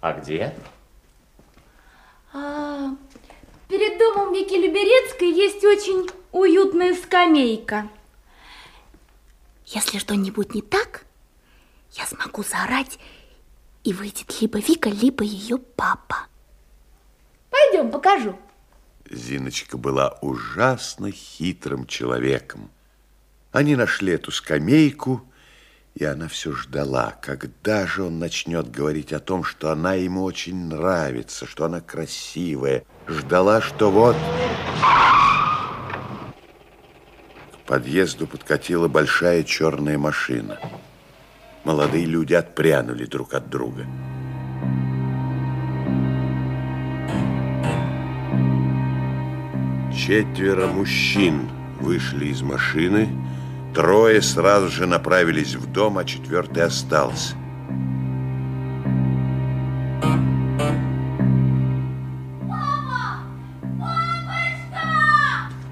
А где? А, перед домом Вики Люберецкой есть очень уютная скамейка. Если что-нибудь не так, я смогу заорать, и выйдет либо Вика, либо ее папа. Пойдем, покажу. Зиночка была ужасно хитрым человеком. Они нашли эту скамейку, и она все ждала, когда же он начнет говорить о том, что она ему очень нравится, что она красивая. Ждала, что вот... К подъезду подкатила большая черная машина. Молодые люди отпрянули друг от друга. Четверо мужчин вышли из машины, трое сразу же направились в дом, а четвертый остался.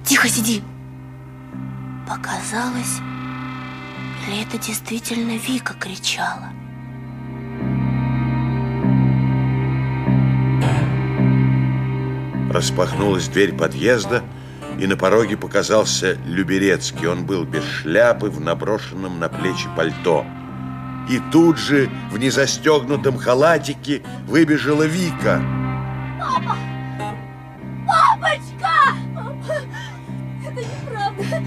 Тихо сиди. Показалось, или это действительно Вика кричала? Распахнулась дверь подъезда, и на пороге показался Люберецкий. Он был без шляпы, в наброшенном на плечи пальто. И тут же в незастегнутом халатике выбежала Вика. Папа! Папочка! Папа! Это неправда!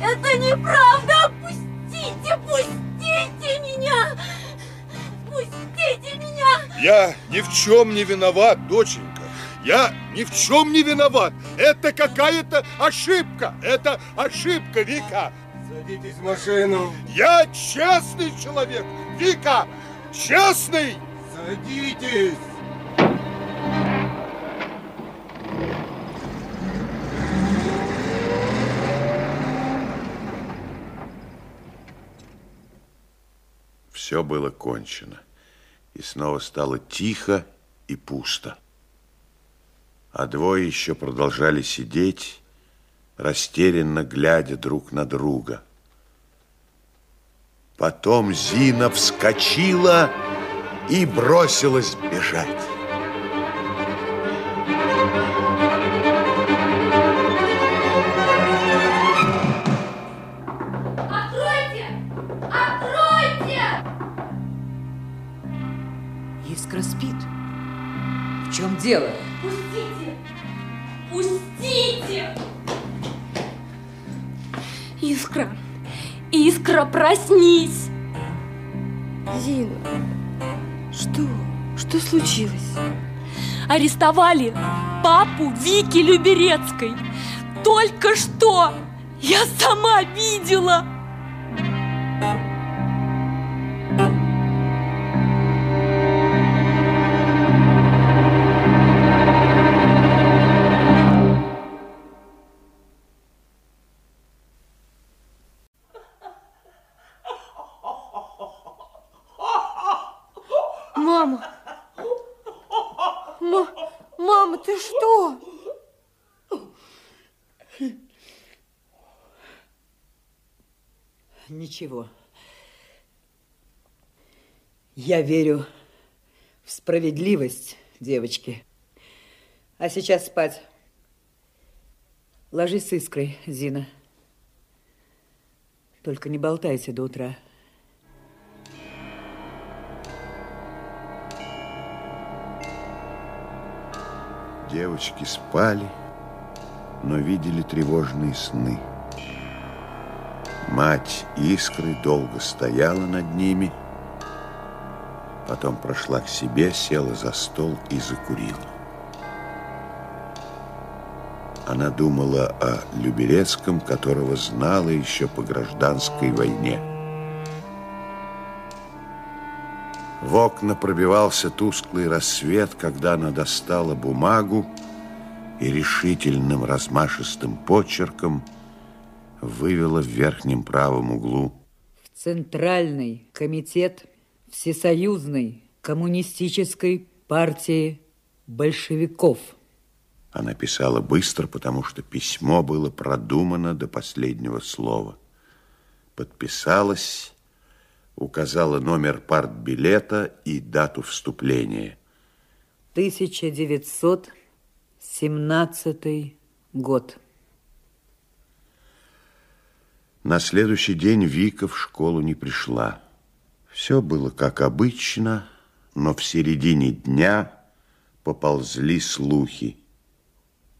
Это неправда! Пустите! Пустите меня! Пустите меня! Я ни в чем не виноват, доченька. Я ни в чем не виноват. Это какая-то ошибка. Это ошибка, Вика. Садитесь в машину. Я честный человек. Вика, честный. Садитесь. Все было кончено. И снова стало тихо и пусто. А двое еще продолжали сидеть, растерянно глядя друг на друга. Потом Зина вскочила и бросилась бежать. Откройте! Откройте! Искра спит. В чем дело? Пустите! Искра! Искра, проснись! Зина, что? Что случилось? Арестовали папу Вики Люберецкой. Только что! Я сама видела! Ничего. Я верю в справедливость, девочки. А сейчас спать. Ложись с искрой, Зина. Только не болтайте до утра. Девочки спали, но видели тревожные сны. Мать Искры долго стояла над ними, потом прошла к себе, села за стол и закурила. Она думала о Люберецком, которого знала еще по гражданской войне. В окна пробивался тусклый рассвет, когда она достала бумагу и решительным размашистым почерком вывела в верхнем правом углу В Центральный комитет Всесоюзной коммунистической партии большевиков. Она писала быстро, потому что письмо было продумано до последнего слова. Подписалась, указала номер партбилета и дату вступления. 1917 год. На следующий день Вика в школу не пришла. Все было как обычно, но в середине дня поползли слухи.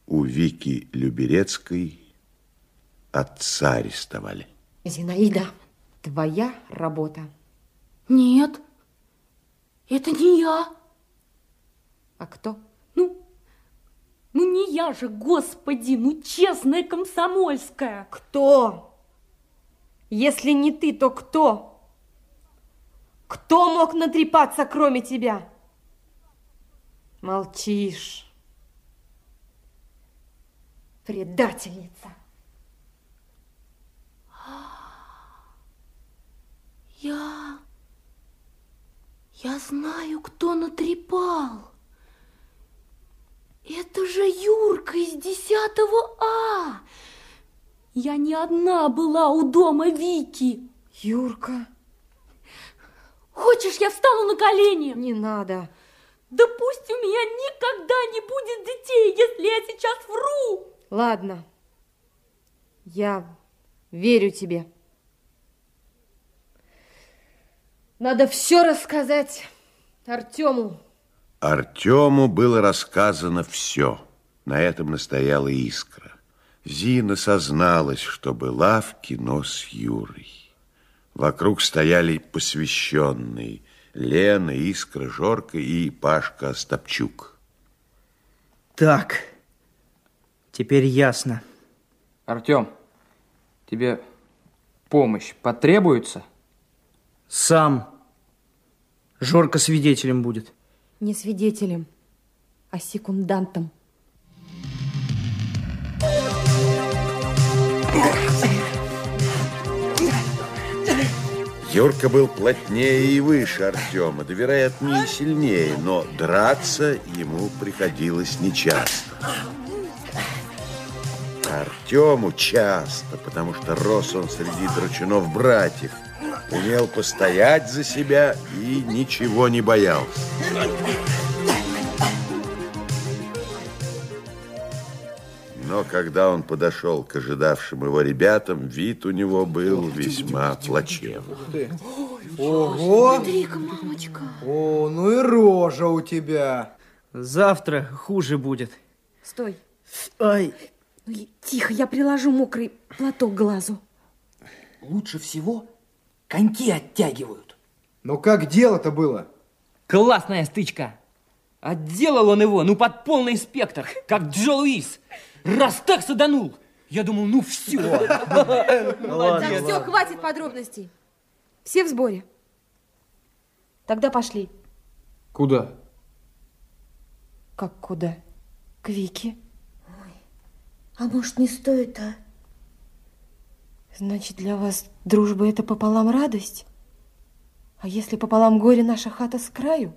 У Вики Люберецкой отца арестовали. Зинаида, твоя работа. Нет, это не я. А кто? Ну, ну не я же, господи, ну честная комсомольская. Кто? Если не ты, то кто? Кто мог натрепаться, кроме тебя? Молчишь. Предательница. Я... Я знаю, кто натрепал. Это же Юрка из 10 А. Я не одна была у дома Вики. Юрка. Хочешь, я встану на колени? Не надо. Да пусть у меня никогда не будет детей, если я сейчас вру. Ладно. Я верю тебе. Надо все рассказать Артему. Артему было рассказано все. На этом настояла искра. Зина созналась, что была в кино с Юрой. Вокруг стояли посвященные Лена, Искра, Жорка и Пашка Остапчук. Так, теперь ясно. Артем, тебе помощь потребуется? Сам. Жорка свидетелем будет. Не свидетелем, а секундантом. Юрка был плотнее и выше Артема, да, вероятно, и сильнее, но драться ему приходилось нечасто. Артему часто, потому что рос он среди драчунов братьев, умел постоять за себя и ничего не боялся. Но когда он подошел к ожидавшим его ребятам, вид у него был весьма плачевный. Ого! Смотри-ка, мамочка. О, ну и рожа у тебя. Завтра хуже будет. Стой. Ай. Ну, тихо, я приложу мокрый платок к глазу. Лучше всего коньки оттягивают. Ну как дело-то было? Классная стычка. Отделал он его, ну, под полный спектр, как Джо Луис. Раз так саданул, я думал, ну все. Так, все, хватит подробностей. Все в сборе. Тогда пошли. Куда? Как куда? К Вике. А может, не стоит, а? Значит, для вас дружба это пополам радость? А если пополам горе наша хата с краю?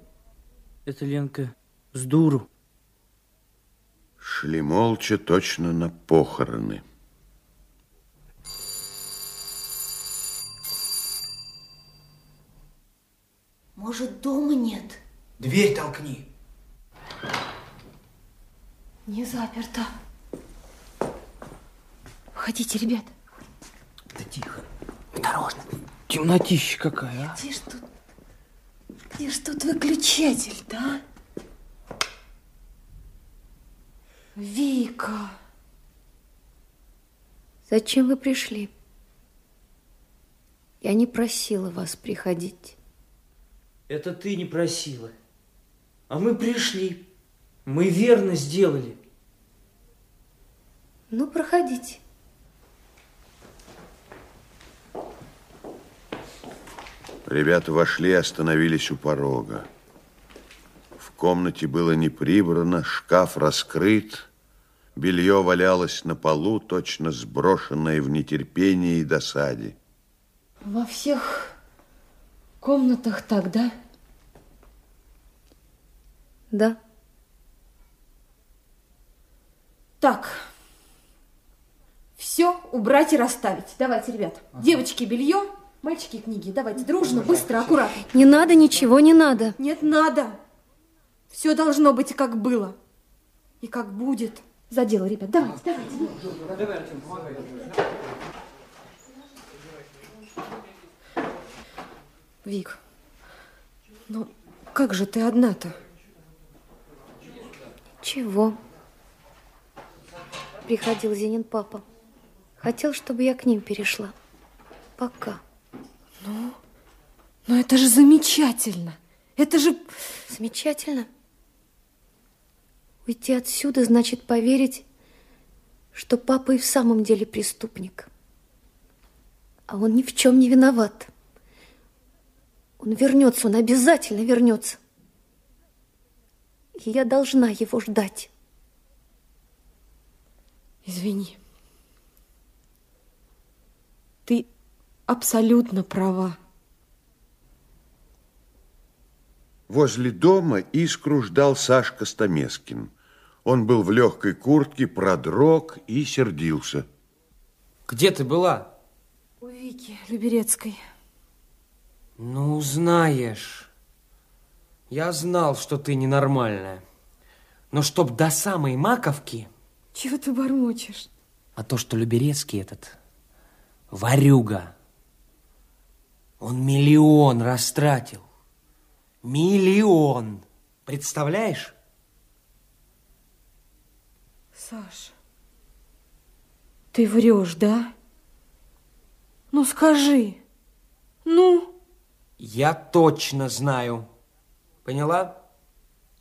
Это, Ленка, с дуру. Шли молча точно на похороны. Может, дома нет? Дверь толкни. Не заперто. Входите, ребят. Да тихо, осторожно. Темнотища какая, а? Где ж тут, где ж тут выключатель, да? Вика. Зачем вы пришли? Я не просила вас приходить. Это ты не просила. А мы пришли. Мы верно сделали. Ну, проходите. Ребята вошли и остановились у порога. В комнате было не прибрано, шкаф раскрыт, белье валялось на полу, точно сброшенное в нетерпении и досаде. Во всех комнатах так, да? Да. Так. Все убрать и расставить. Давайте, ребят. Девочки, белье, мальчики, книги. Давайте дружно, быстро, аккуратно. Не надо, ничего не надо. Нет, надо. Все должно быть, как было. И как будет. За дело, ребят. Давайте, давайте. Вик, ну как же ты одна-то? Чего? Приходил Зинин папа. Хотел, чтобы я к ним перешла. Пока. Ну, ну это же замечательно. Это же... Замечательно. Уйти отсюда значит поверить, что папа и в самом деле преступник. А он ни в чем не виноват. Он вернется, он обязательно вернется. И я должна его ждать. Извини. Ты абсолютно права. Возле дома Искру ждал Сашка Стамескин. Он был в легкой куртке, продрог и сердился. Где ты была? У Вики Люберецкой. Ну, знаешь, я знал, что ты ненормальная. Но чтоб до самой маковки... Чего ты бормочешь? А то, что Люберецкий этот ворюга, он миллион растратил. Миллион. Представляешь? Саш, ты врешь, да? Ну скажи, ну? Я точно знаю. Поняла?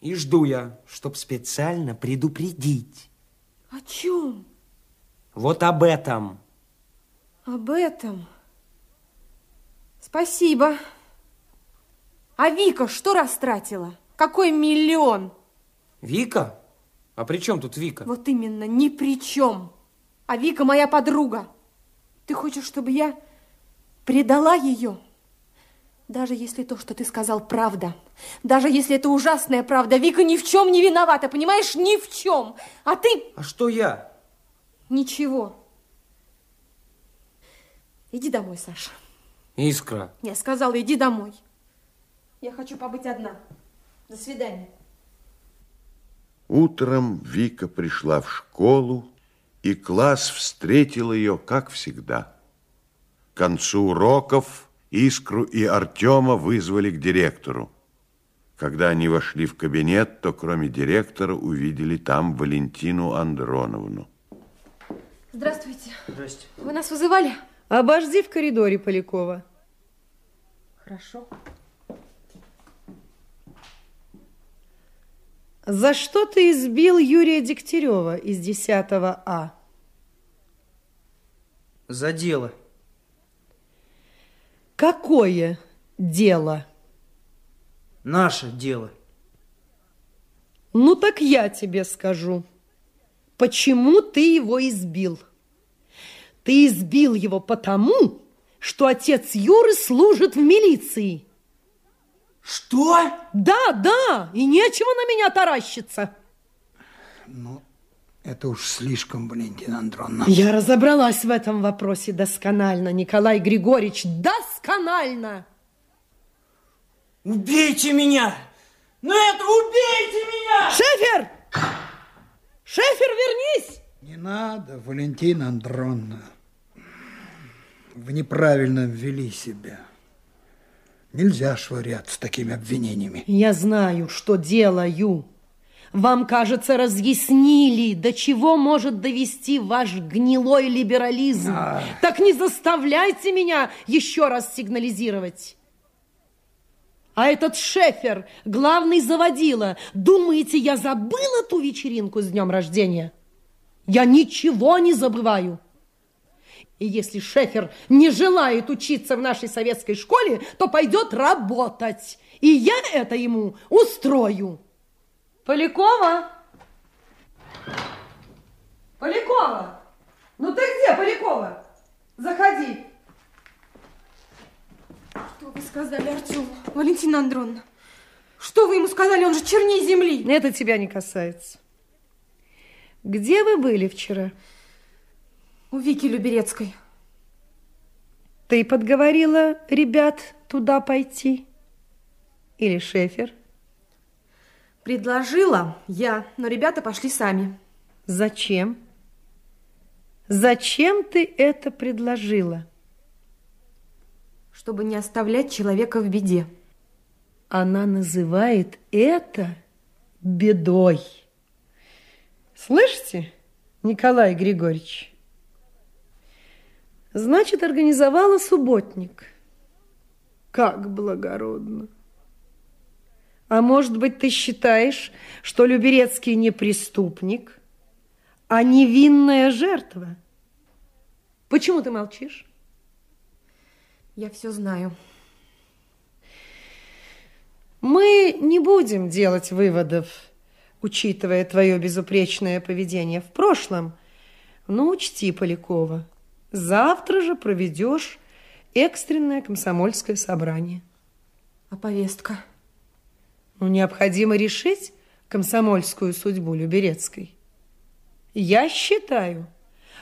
И жду я, чтоб специально предупредить. О чем? Вот об этом. Об этом? Спасибо. А Вика что растратила? Какой миллион? Вика? А при чем тут Вика? Вот именно, ни при чем. А Вика моя подруга. Ты хочешь, чтобы я предала ее? Даже если то, что ты сказал, правда. Даже если это ужасная правда. Вика ни в чем не виновата, понимаешь? Ни в чем. А ты... А что я? Ничего. Иди домой, Саша. Искра. Я сказала, иди домой. Я хочу побыть одна. До свидания. Утром Вика пришла в школу, и класс встретил ее, как всегда. К концу уроков Искру и Артема вызвали к директору. Когда они вошли в кабинет, то кроме директора увидели там Валентину Андроновну. Здравствуйте. Здрасте. Вы нас вызывали? Обожди в коридоре, Полякова. Хорошо. За что ты избил Юрия Дегтярева из 10 А? За дело. Какое дело? Наше дело. Ну так я тебе скажу. Почему ты его избил? Ты избил его потому, что отец Юры служит в милиции. Что? Да, да, и нечего на меня таращиться. Ну, это уж слишком, Валентина Андроновна. Я разобралась в этом вопросе досконально, Николай Григорьевич, досконально. Убейте меня! Ну это убейте меня! Шефер! Шефер, вернись! Не надо, Валентина Андроновна. Вы неправильно ввели себя. Нельзя швыряться такими обвинениями. Я знаю, что делаю. Вам, кажется, разъяснили, до чего может довести ваш гнилой либерализм. А. Так не заставляйте меня еще раз сигнализировать. А этот шефер, главный заводила, думаете, я забыла ту вечеринку с днем рождения? Я ничего не забываю. И если шефер не желает учиться в нашей советской школе, то пойдет работать. И я это ему устрою. Полякова? Полякова? Ну ты где, Полякова? Заходи. Что вы сказали Артему, Валентина Андроновна? Что вы ему сказали? Он же черней земли. Это тебя не касается. Где вы были вчера? У Вики Люберецкой. Ты подговорила ребят туда пойти? Или Шефер? Предложила я, но ребята пошли сами. Зачем? Зачем ты это предложила? Чтобы не оставлять человека в беде. Она называет это бедой. Слышите, Николай Григорьевич? Значит, организовала субботник. Как благородно. А может быть, ты считаешь, что Люберецкий не преступник, а невинная жертва? Почему ты молчишь? Я все знаю. Мы не будем делать выводов, учитывая твое безупречное поведение в прошлом. Но учти, Полякова, завтра же проведешь экстренное комсомольское собрание. А повестка? Ну, необходимо решить комсомольскую судьбу Люберецкой. Я считаю,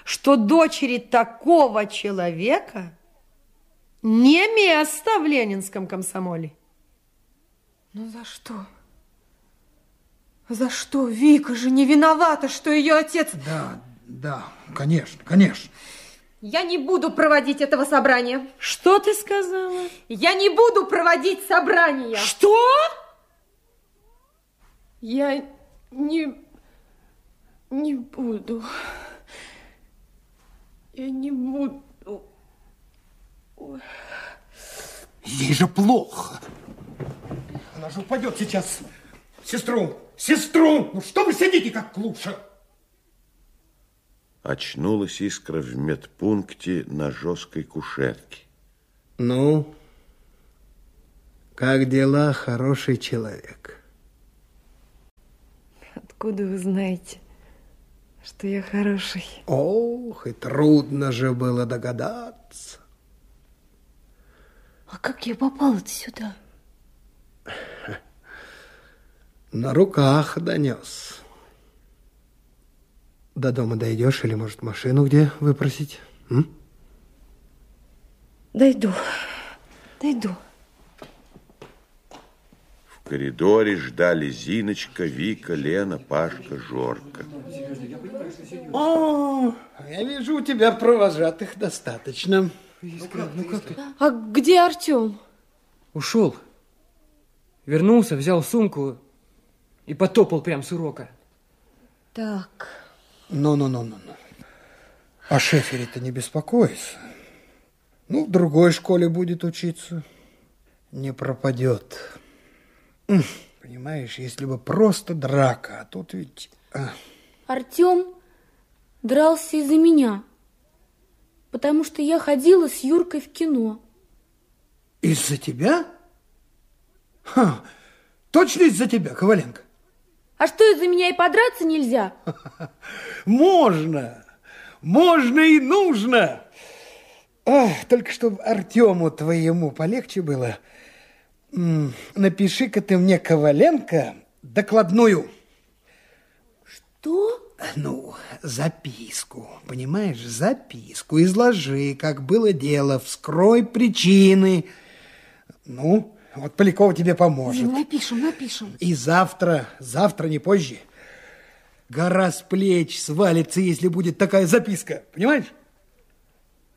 что дочери такого человека не место в ленинском комсомоле. Ну за что? За что? Вика же не виновата, что ее отец... Да, да, конечно, конечно. Я не буду проводить этого собрания. Что ты сказала? Я не буду проводить собрания. Что? Я не... не буду. Я не буду. Ой. Ей же плохо. Она же упадет сейчас. Сестру, сестру! Ну что вы сидите, как клуша? Очнулась искра в медпункте на жесткой кушетке. Ну, как дела, хороший человек? Откуда вы знаете, что я хороший? Ох, и трудно же было догадаться. А как я попала сюда? На руках донес. До дома дойдешь или, может, машину где выпросить? М? Дойду. Дойду. В коридоре ждали Зиночка, Вика, Лена, Пашка, Жорка. О, я вижу, у тебя провожатых достаточно. ну как ты? А где Артем? Ушел. Вернулся, взял сумку и потопал прям с урока. Так. Ну-ну-ну-ну. О шефере-то не беспокойся. Ну, в другой школе будет учиться. Не пропадет. Понимаешь, если бы просто драка, а тут ведь... а, Артем дрался из-за меня, потому что я ходила с Юркой в кино. Из-за тебя? Ха, точно из-за тебя, Коваленко? А что, из-за меня и подраться нельзя? Можно, можно и нужно. Ах, только чтобы Артему твоему полегче было, напиши-ка ты мне, Коваленко, докладную. Что? Ну, записку, понимаешь, записку. Изложи, как было дело, вскрой причины. Ну, вот Полякова тебе поможет. Напишем, напишем. И завтра, завтра не позже, гора с плеч свалится, если будет такая записка. Понимаешь?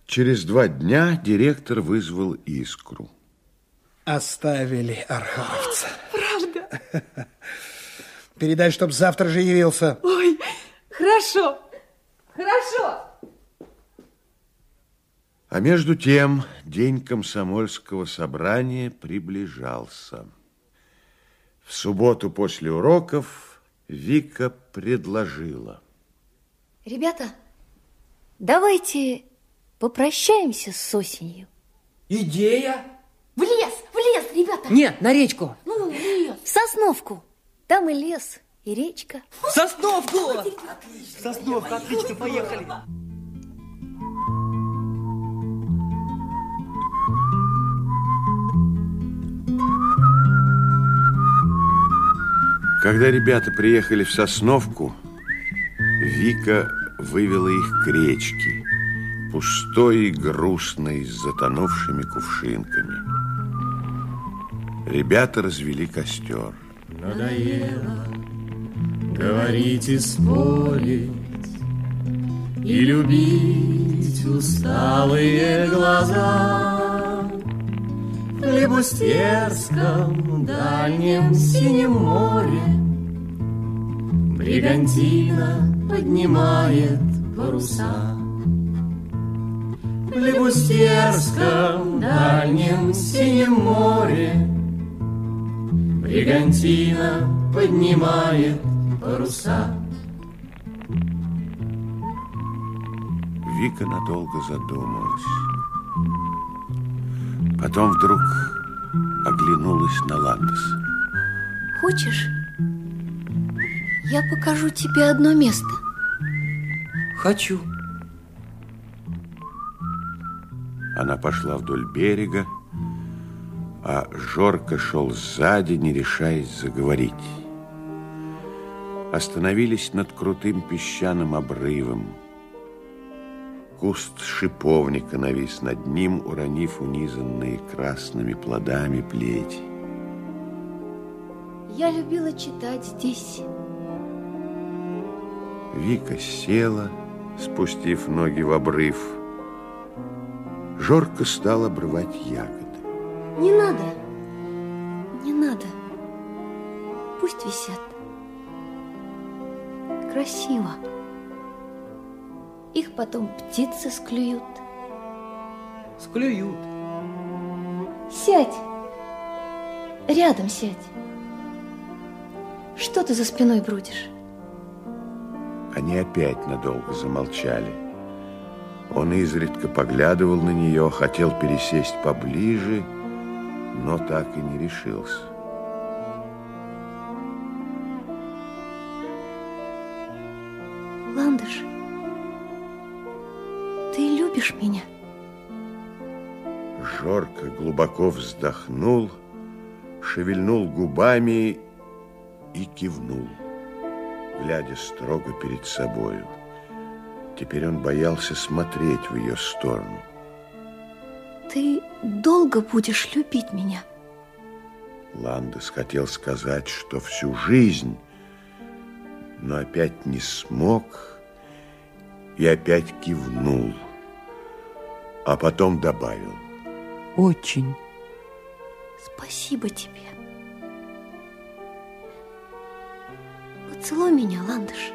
Через два дня директор вызвал искру. Оставили архаровца. Правда? Передай, чтоб завтра же явился. Ой, хорошо. Хорошо. А между тем день комсомольского собрания приближался. В субботу после уроков Вика предложила. Ребята, давайте попрощаемся с осенью. Идея? В лес, в лес, ребята. Нет, на речку. Ну, в лес. В Сосновку. Там и лес, и речка. В Сосновку! Сосновка, отлично, поехали. Когда ребята приехали в Сосновку, Вика вывела их к речке, пустой и грустной, с затонувшими кувшинками. Ребята развели костер. Надоело говорить и спорить И любить усталые глаза В флебустерском дальнем синем море Бригантина поднимает паруса В флебустерском дальнем синем море Бригантина поднимает паруса. Вика надолго задумалась. Потом вдруг оглянулась на Ландес. Хочешь, я покажу тебе одно место? Хочу. Она пошла вдоль берега, а Жорка шел сзади, не решаясь заговорить. Остановились над крутым песчаным обрывом. Куст шиповника навис над ним, уронив унизанные красными плодами плети. Я любила читать здесь. Вика села, спустив ноги в обрыв. Жорка стал обрывать ягоды. Не надо. Не надо. Пусть висят. Красиво. Их потом птицы склюют. Склюют. Сядь. Рядом сядь. Что ты за спиной бродишь? Они опять надолго замолчали. Он изредка поглядывал на нее, хотел пересесть поближе, но так и не решился. Жорко глубоко вздохнул, шевельнул губами и кивнул, глядя строго перед собою. Теперь он боялся смотреть в ее сторону. Ты долго будешь любить меня? Ландес хотел сказать, что всю жизнь, но опять не смог и опять кивнул, а потом добавил. Очень. Спасибо тебе. Поцелуй меня, Ландыш.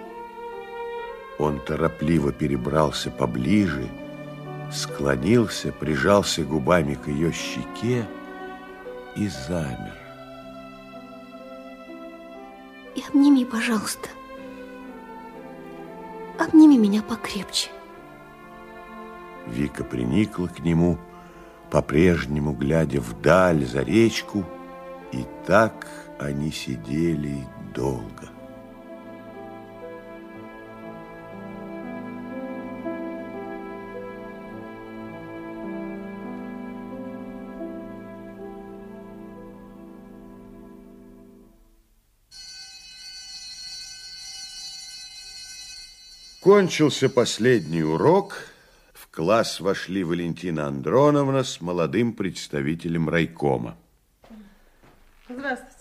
Он торопливо перебрался поближе, склонился, прижался губами к ее щеке и замер. И обними, пожалуйста. Обними меня покрепче. Вика приникла к нему, по-прежнему глядя вдаль за речку, и так они сидели долго. Кончился последний урок. Класс вошли Валентина Андроновна с молодым представителем райкома. Здравствуйте.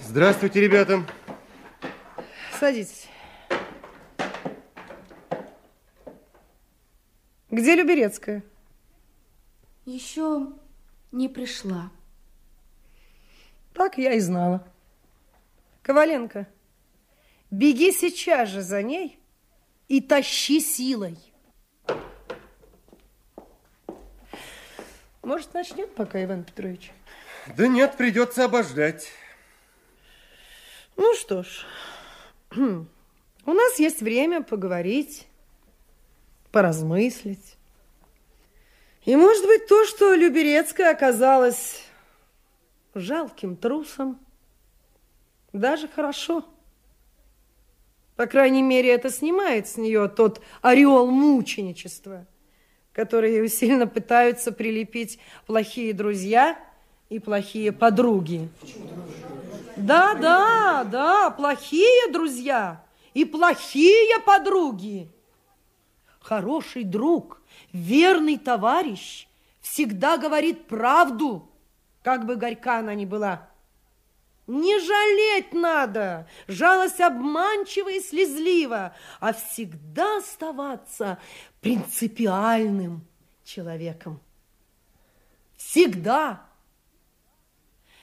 Здравствуйте, ребята. Садитесь. Где Люберецкая? Еще не пришла. Так я и знала. Коваленко, беги сейчас же за ней и тащи силой. Может, начнет пока, Иван Петрович? Да нет, придется обождать. Ну что ж, у нас есть время поговорить, поразмыслить. И, может быть, то, что Люберецкая оказалась жалким трусом, даже хорошо. По крайней мере, это снимает с нее тот ореол мученичества, который ей усиленно пытаются прилепить плохие друзья и плохие подруги. Да, да, да, плохие друзья и плохие подруги. Хороший друг, верный товарищ всегда говорит правду, как бы горька она ни была. Не жалеть надо, жалость обманчива и слезлива, а всегда оставаться принципиальным человеком. Всегда.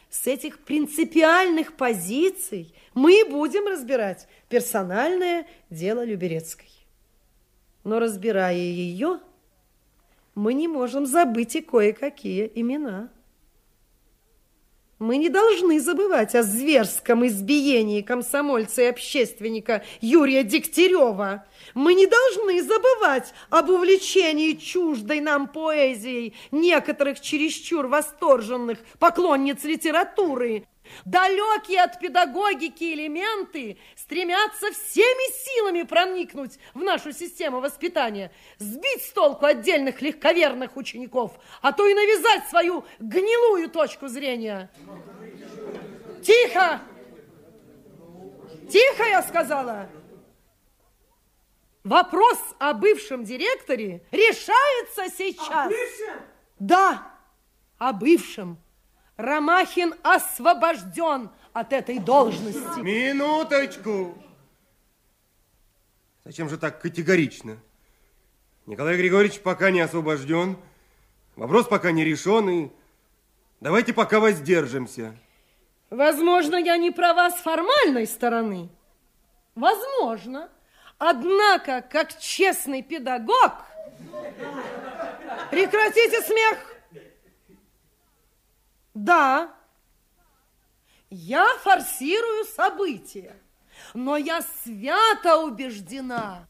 С этих принципиальных позиций мы будем разбирать персональное дело Люберецкой. Но разбирая ее, мы не можем забыть и кое-какие имена. Мы не должны забывать о зверском избиении комсомольца и общественника Юрия Дегтярева. Мы не должны забывать об увлечении чуждой нам поэзией некоторых чересчур восторженных поклонниц литературы. Далекие от педагогики элементы стремятся всеми силами проникнуть в нашу систему воспитания, сбить с толку отдельных легковерных учеников, а то и навязать свою гнилую точку зрения. Тихо! Тихо, я сказала! Вопрос о бывшем директоре решается сейчас. О бывшем? Да, о бывшем. Ромахин освобожден от этой должности. Минуточку. Зачем же так категорично? Николай Григорьевич пока не освобожден. Вопрос пока не решен. И давайте пока воздержимся. Возможно, я не права с формальной стороны. Возможно. Однако, как честный педагог... Прекратите смех! Да, я форсирую события, но я свято убеждена.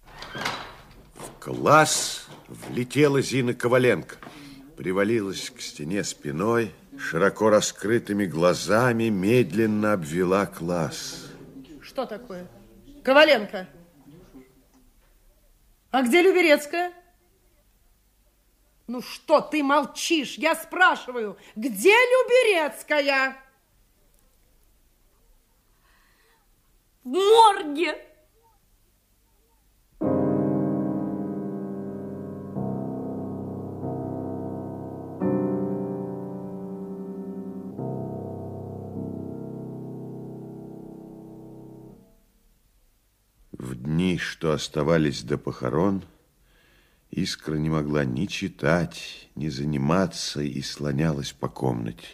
В класс влетела Зина Коваленко. Привалилась к стене спиной, широко раскрытыми глазами медленно обвела класс. Что такое? Коваленко. А где Люберецкая? Ну что ты молчишь? Я спрашиваю, где Люберецкая? В морге. В дни, что оставались до похорон, Искра не могла ни читать, ни заниматься и слонялась по комнате.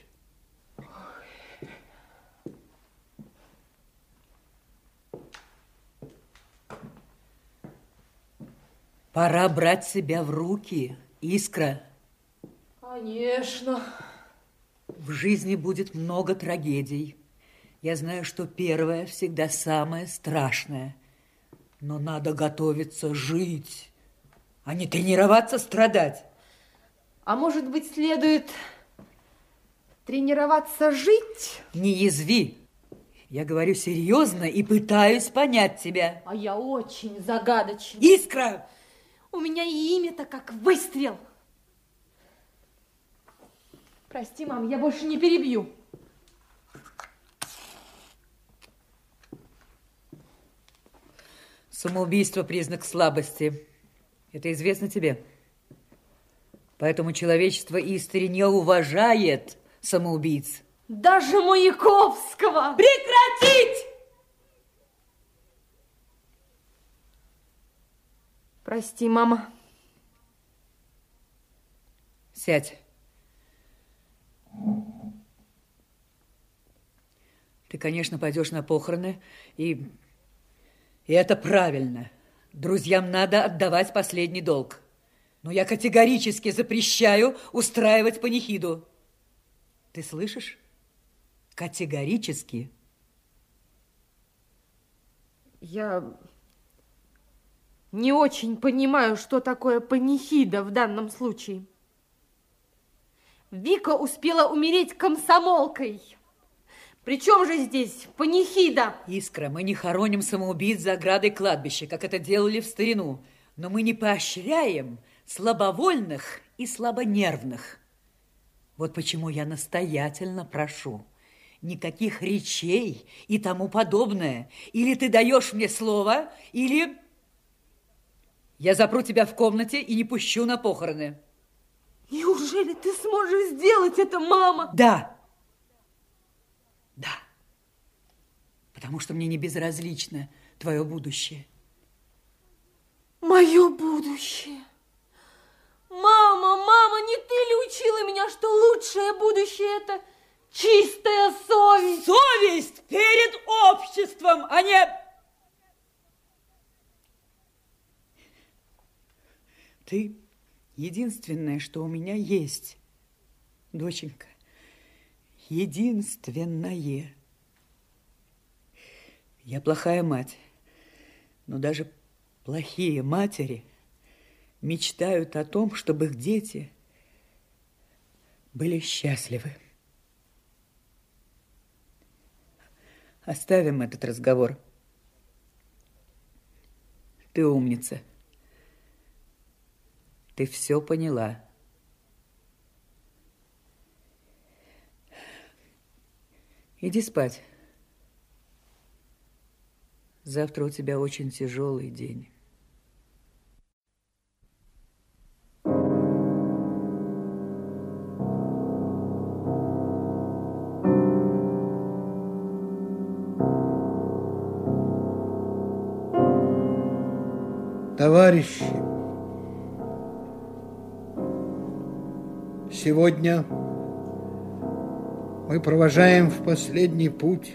Пора брать себя в руки, Искра. Конечно. В жизни будет много трагедий. Я знаю, что первое всегда самое страшное. Но надо готовиться жить а не тренироваться страдать. А может быть, следует тренироваться жить? Не язви. Я говорю серьезно и пытаюсь понять тебя. А я очень загадочна. Искра! У меня и имя-то как выстрел. Прости, мам, я больше не перебью. Самоубийство – признак слабости. Это известно тебе. Поэтому человечество истори не уважает самоубийц. Даже Маяковского! Прекратить! Прости, мама. Сядь. Ты, конечно, пойдешь на похороны, и, и это правильно. Друзьям надо отдавать последний долг. Но я категорически запрещаю устраивать панихиду. Ты слышишь? Категорически. Я не очень понимаю, что такое панихида в данном случае. Вика успела умереть комсомолкой. Причем же здесь панихида? Искра, мы не хороним самоубийц за оградой кладбища, как это делали в старину. Но мы не поощряем слабовольных и слабонервных. Вот почему я настоятельно прошу. Никаких речей и тому подобное. Или ты даешь мне слово, или я запру тебя в комнате и не пущу на похороны. Неужели ты сможешь сделать это, мама? Да. Да. Потому что мне не безразлично твое будущее. Мое будущее. Мама, мама, не ты ли учила меня, что лучшее будущее это чистая совесть? Совесть перед обществом, а не... Ты единственное, что у меня есть, доченька. Единственное. Я плохая мать, но даже плохие матери мечтают о том, чтобы их дети были счастливы. Оставим этот разговор. Ты умница. Ты все поняла. Иди спать. Завтра у тебя очень тяжелый день. Товарищи, сегодня мы провожаем в последний путь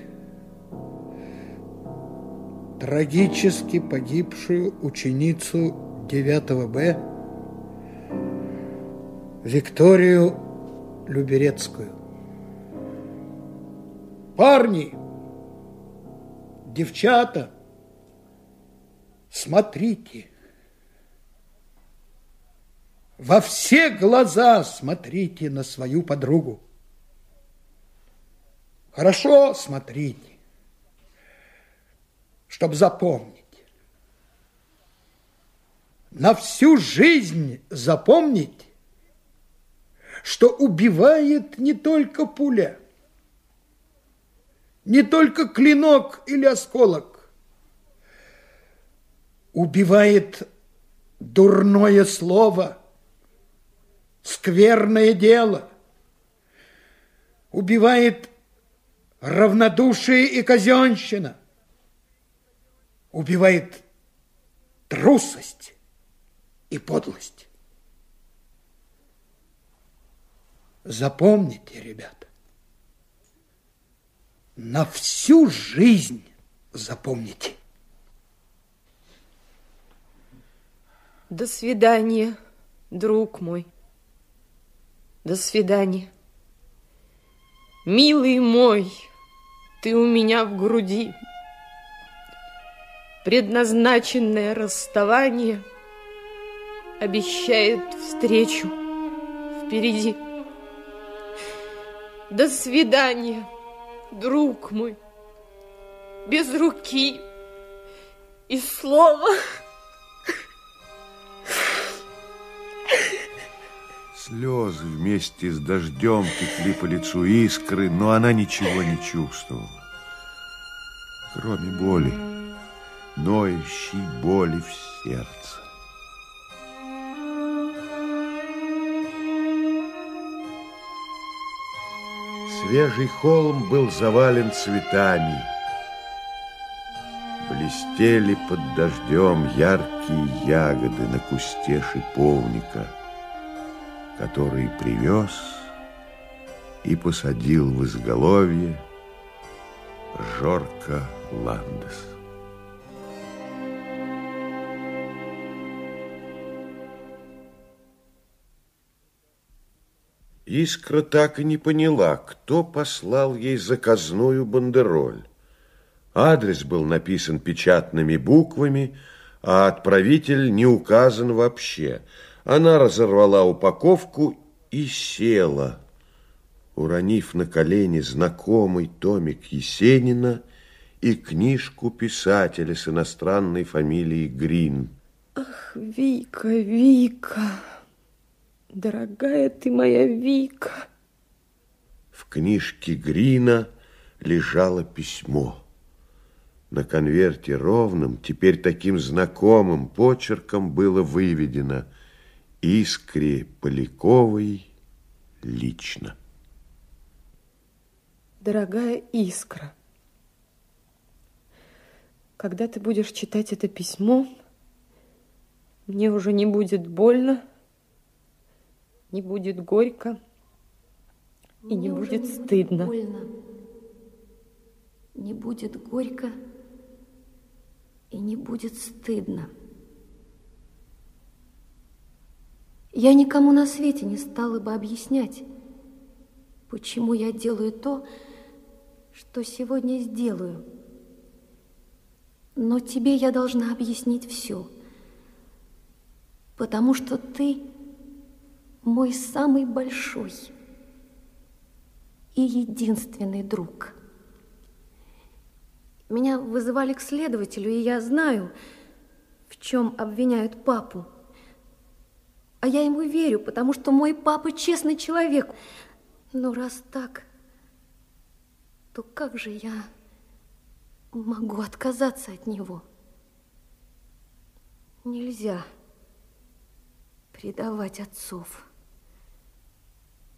трагически погибшую ученицу 9 Б Викторию Люберецкую. Парни, девчата, смотрите, во все глаза смотрите на свою подругу. Хорошо смотрите, чтобы запомнить. На всю жизнь запомнить, что убивает не только пуля, не только клинок или осколок, убивает дурное слово, скверное дело, убивает равнодушие и казенщина, убивает трусость и подлость. Запомните, ребята, на всю жизнь запомните. До свидания, друг мой. До свидания. Милый мой, ты у меня в груди. Предназначенное расставание обещает встречу впереди. До свидания, друг мой, без руки и слова. Слезы вместе с дождем текли по лицу искры, но она ничего не чувствовала. Кроме боли, ноющей боли в сердце. Свежий холм был завален цветами. Блестели под дождем яркие ягоды на кусте шиповника – который привез и посадил в изголовье Жорка Ландес. Искра так и не поняла, кто послал ей заказную бандероль. Адрес был написан печатными буквами, а отправитель не указан вообще – она разорвала упаковку и села, уронив на колени знакомый томик Есенина и книжку писателя с иностранной фамилией Грин. Ах, Вика, Вика, дорогая ты моя Вика. В книжке Грина лежало письмо. На конверте ровным, теперь таким знакомым почерком было выведено – Искре Поляковой лично. Дорогая Искра, когда ты будешь читать это письмо, мне уже не будет больно, не будет горько и мне не будет стыдно. Не, больно, не будет горько и не будет стыдно. Я никому на свете не стала бы объяснять, почему я делаю то, что сегодня сделаю. Но тебе я должна объяснить все. Потому что ты мой самый большой и единственный друг. Меня вызывали к следователю, и я знаю, в чем обвиняют папу. А я ему верю, потому что мой папа честный человек. Но раз так, то как же я могу отказаться от него? Нельзя предавать отцов.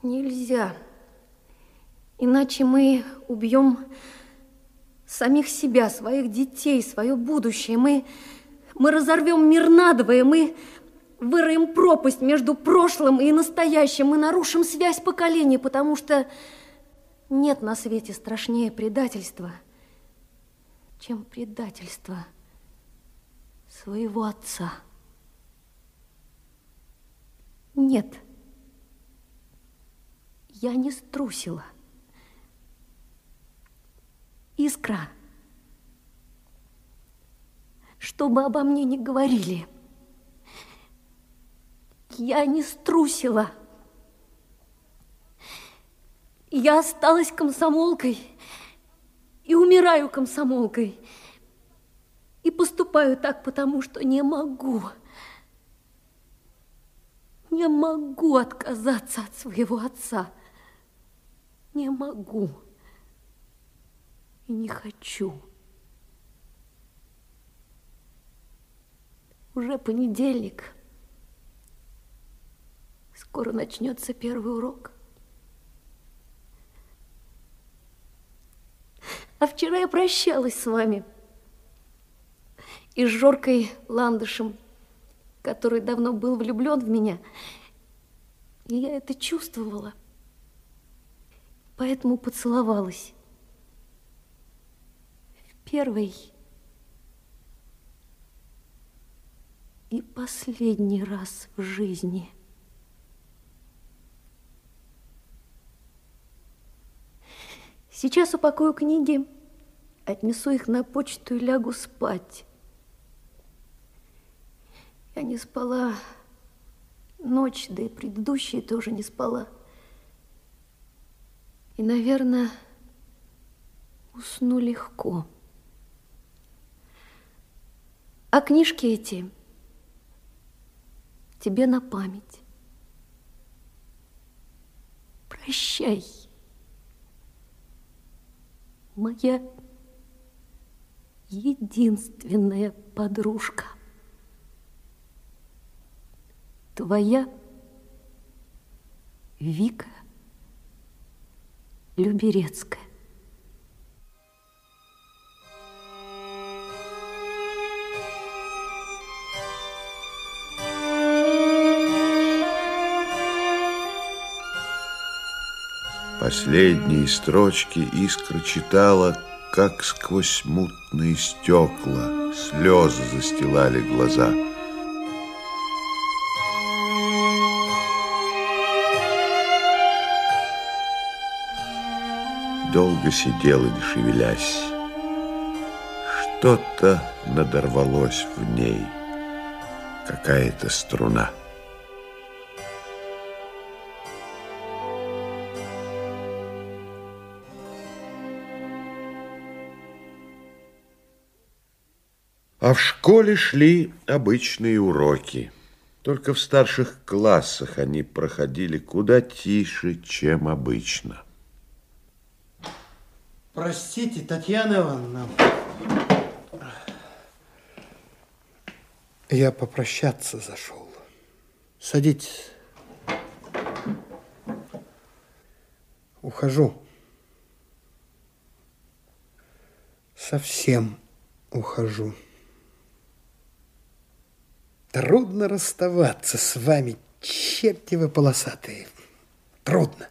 Нельзя. Иначе мы убьем самих себя, своих детей, свое будущее. Мы, мы разорвем мир надвое, мы выроем пропасть между прошлым и настоящим, мы нарушим связь поколений, потому что нет на свете страшнее предательства, чем предательство своего отца. Нет. Я не струсила. Искра, что бы обо мне ни говорили, я не струсила. Я осталась комсомолкой и умираю комсомолкой. И поступаю так, потому что не могу. Не могу отказаться от своего отца. Не могу. И не хочу. Уже понедельник. Скоро начнется первый урок. А вчера я прощалась с вами. И с Жоркой Ландышем, который давно был влюблен в меня. И я это чувствовала. Поэтому поцеловалась. В первый и последний раз в жизни. Сейчас упакую книги, отнесу их на почту и лягу спать. Я не спала ночь, да и предыдущие тоже не спала. И, наверное, усну легко. А книжки эти тебе на память. Прощай, моя единственная подружка. Твоя Вика Люберецкая. Последние строчки Искра читала, как сквозь мутные стекла. Слезы застилали глаза. Долго сидела, не шевелясь. Что-то надорвалось в ней, какая-то струна. А в школе шли обычные уроки. Только в старших классах они проходили куда тише, чем обычно. Простите, Татьяна Ивановна. Я попрощаться зашел. Садитесь. Ухожу. Совсем ухожу. Трудно расставаться с вами, черти вы полосатые. Трудно.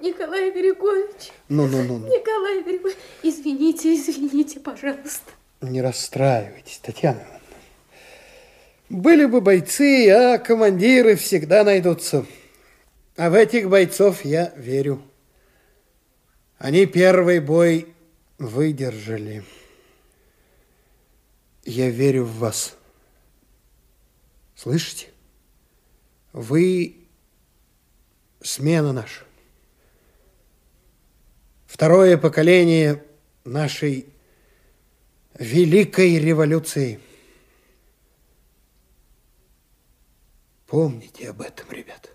Николай Григорьевич. Ну-ну-ну. Николай Григорьевич, извините, извините, пожалуйста. Не расстраивайтесь, Татьяна Ивановна. Были бы бойцы, а командиры всегда найдутся. А в этих бойцов я верю. Они первый бой выдержали. Я верю в вас. Слышите? Вы смена наша. Второе поколение нашей великой революции. Помните об этом, ребята.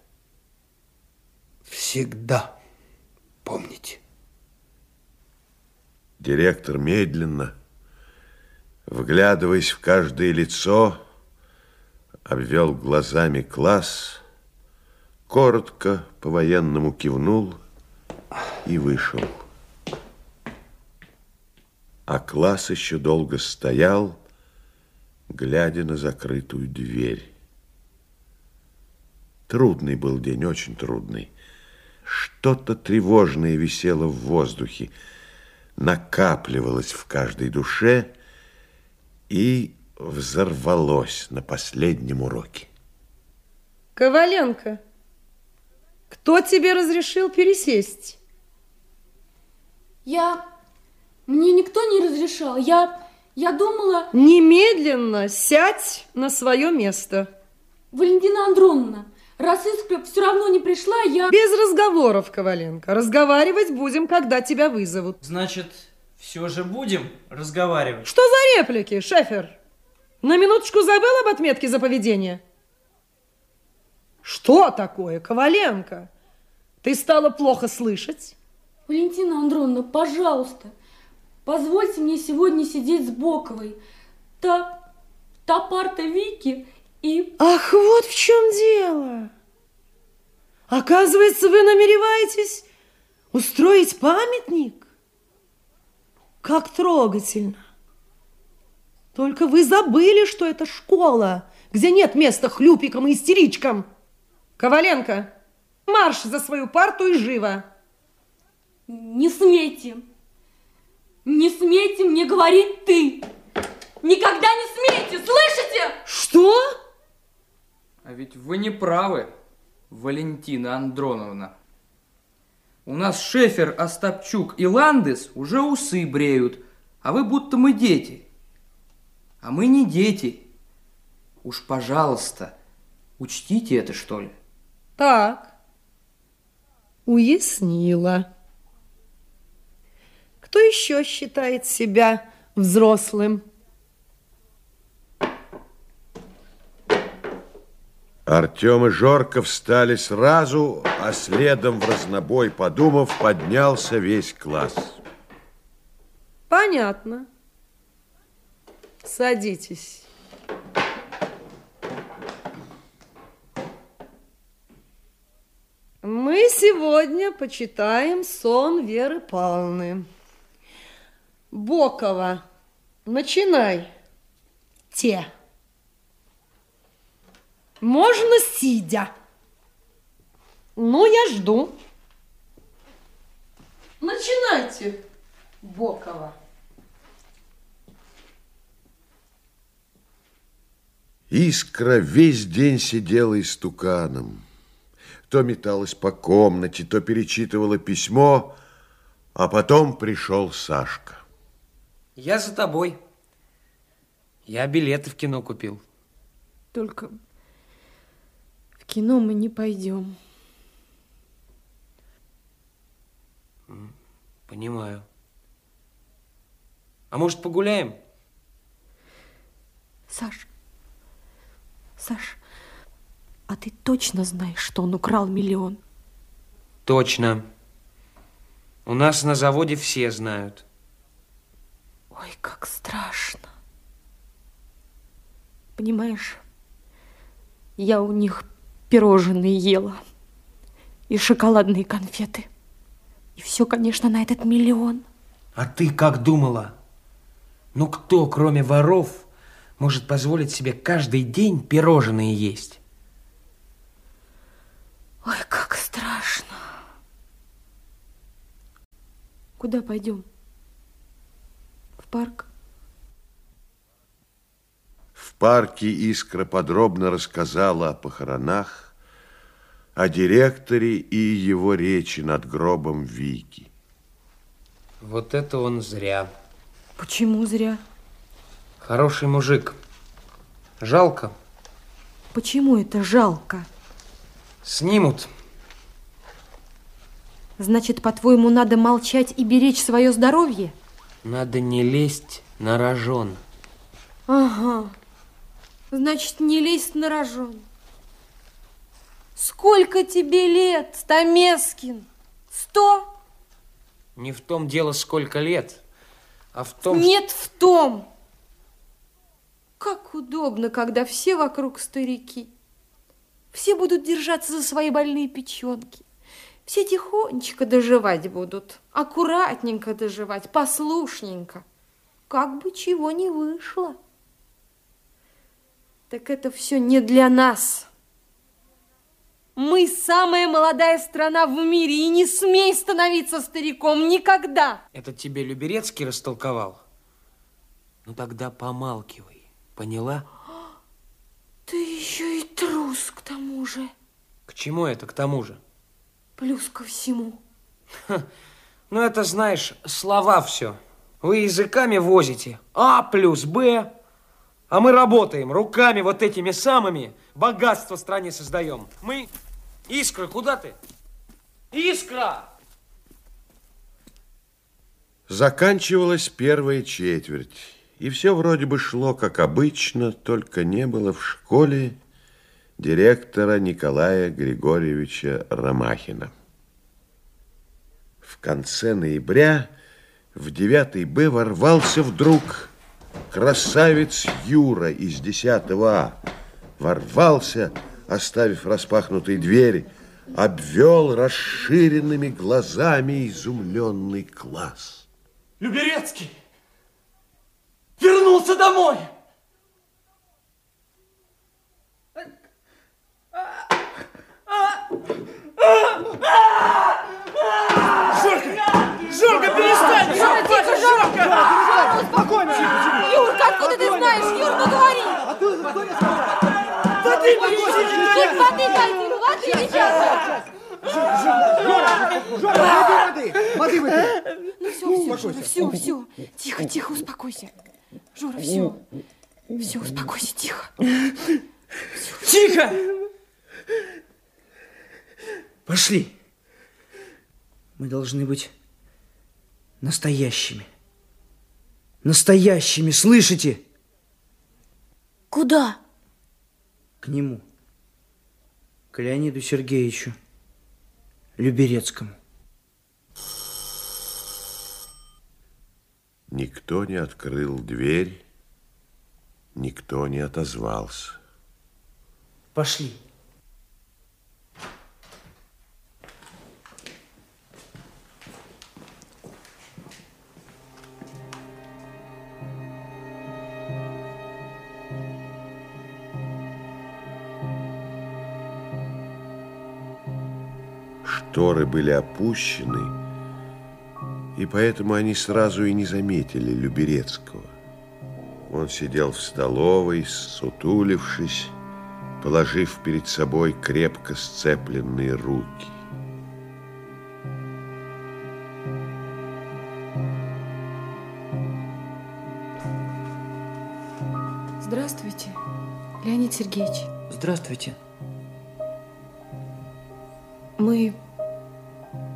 Всегда помните. Директор медленно, вглядываясь в каждое лицо, обвел глазами класс, коротко по-военному кивнул и вышел. А класс еще долго стоял, глядя на закрытую дверь. Трудный был день, очень трудный. Что-то тревожное висело в воздухе, накапливалось в каждой душе и взорвалось на последнем уроке. Коваленко, кто тебе разрешил пересесть? Я... Мне никто не разрешал. Я... Я думала... Немедленно сядь на свое место. Валентина Андроновна, раз Искра все равно не пришла, я... Без разговоров, Коваленко. Разговаривать будем, когда тебя вызовут. Значит, все же будем разговаривать. Что за реплики, Шефер? На минуточку забыл об отметке за поведение? Что такое, Коваленко? Ты стала плохо слышать? Валентина Андроновна, пожалуйста, позвольте мне сегодня сидеть с Боковой. Та, та парта Вики и... Ах, вот в чем дело. Оказывается, вы намереваетесь устроить памятник? Как трогательно. Только вы забыли, что это школа, где нет места хлюпикам и истеричкам. Коваленко, марш за свою парту и живо. Не смейте, не смейте мне говорить ты. Никогда не смейте, слышите? Что? А ведь вы не правы, Валентина Андроновна. У нас Шефер, Остапчук и Ландес уже усы бреют, а вы будто мы дети. А мы не дети. Уж, пожалуйста, учтите это, что ли. Так, уяснила. Кто еще считает себя взрослым? Артем и Жорка встали сразу, а следом в разнобой, подумав, поднялся весь класс. Понятно. Садитесь. Мы сегодня почитаем сон Веры Павловны. Бокова, начинай. Те. Можно сидя. Ну, я жду. Начинайте, Бокова. Искра весь день сидела истуканом. То металась по комнате, то перечитывала письмо, а потом пришел Сашка. Я за тобой. Я билеты в кино купил. Только в кино мы не пойдем. Понимаю. А может, погуляем? Саш, Саш, а ты точно знаешь, что он украл миллион? Точно. У нас на заводе все знают. Ой, как страшно. Понимаешь, я у них пирожные ела и шоколадные конфеты. И все, конечно, на этот миллион. А ты как думала? Ну кто, кроме воров, может позволить себе каждый день пирожные есть? Ой, как страшно. Куда пойдем? В парк? В парке Искра подробно рассказала о похоронах, о директоре и его речи над гробом Вики. Вот это он зря. Почему зря? Хороший мужик. Жалко. Почему это жалко? Снимут. Значит, по-твоему, надо молчать и беречь свое здоровье? Надо не лезть на рожон. Ага. Значит, не лезть на рожон. Сколько тебе лет, Стамескин? Сто? Не в том дело, сколько лет, а в том... Нет, в том. Как удобно, когда все вокруг старики. Все будут держаться за свои больные печенки. Все тихонечко доживать будут, аккуратненько доживать, послушненько. Как бы чего не вышло. Так это все не для нас. Мы самая молодая страна в мире, и не смей становиться стариком никогда. Это тебе Люберецкий растолковал? Ну тогда помалкивай, поняла? Ты еще и трус к тому же. К чему это к тому же? Плюс ко всему. Ха, ну это, знаешь, слова все. Вы языками возите. А плюс Б. А мы работаем руками вот этими самыми. Богатство стране создаем. Мы... Искра, куда ты? Искра! Заканчивалась первая четверть, и все вроде бы шло как обычно, только не было в школе директора Николая Григорьевича Ромахина. В конце ноября в 9 Б ворвался вдруг красавец Юра из 10 А. Ворвался, оставив распахнутые двери, обвел расширенными глазами изумленный класс. Люберецкий вернулся домой. Жорка! Жорка, перестань! Жора, тихо, Жора! Успокойся! Юрка, откуда ты знаешь? Юр, ну говори! Воды Кит, воды дайте, воды сейчас! Жора, Жора, воды, воды, воды выпей. Ну все, все, все, все. Тихо, тихо, успокойся. Жора, все. Все, успокойся, тихо. Тихо! Пошли. Мы должны быть настоящими. Настоящими, слышите? Куда? К нему. К Леониду Сергеевичу Люберецкому. Никто не открыл дверь, никто не отозвался. Пошли. Шторы были опущены, и поэтому они сразу и не заметили Люберецкого. Он сидел в столовой, сутулившись, положив перед собой крепко сцепленные руки. Здравствуйте, Леонид Сергеевич. Здравствуйте. Мы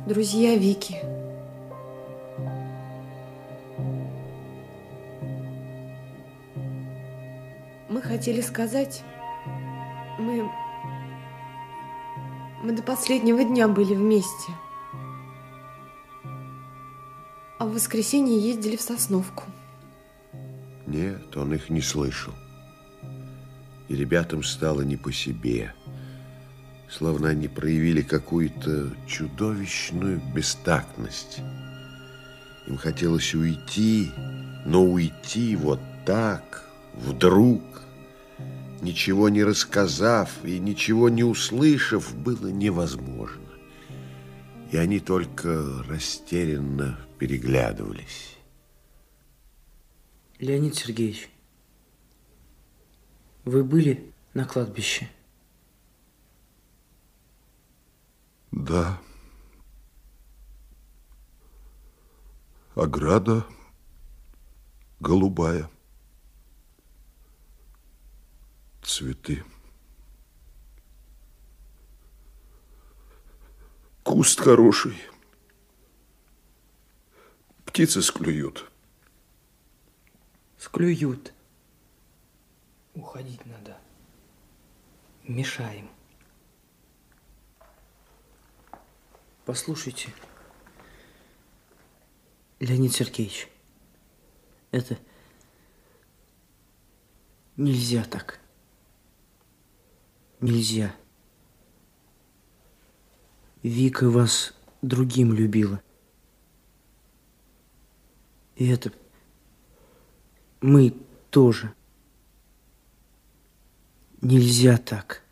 друзья Вики. Хотели сказать, мы... Мы до последнего дня были вместе. А в воскресенье ездили в Сосновку. Нет, он их не слышал. И ребятам стало не по себе. Словно они проявили какую-то чудовищную бестактность. Им хотелось уйти, но уйти вот так, вдруг, ничего не рассказав и ничего не услышав, было невозможно. И они только растерянно переглядывались. Леонид Сергеевич, вы были на кладбище? Да. Ограда голубая. Цветы. Куст хороший. Птицы склюют. Склюют. Уходить надо. Мешаем. Послушайте, Леонид Сергеевич, это нельзя так. Нельзя. Вика вас другим любила. И это мы тоже. Нельзя так.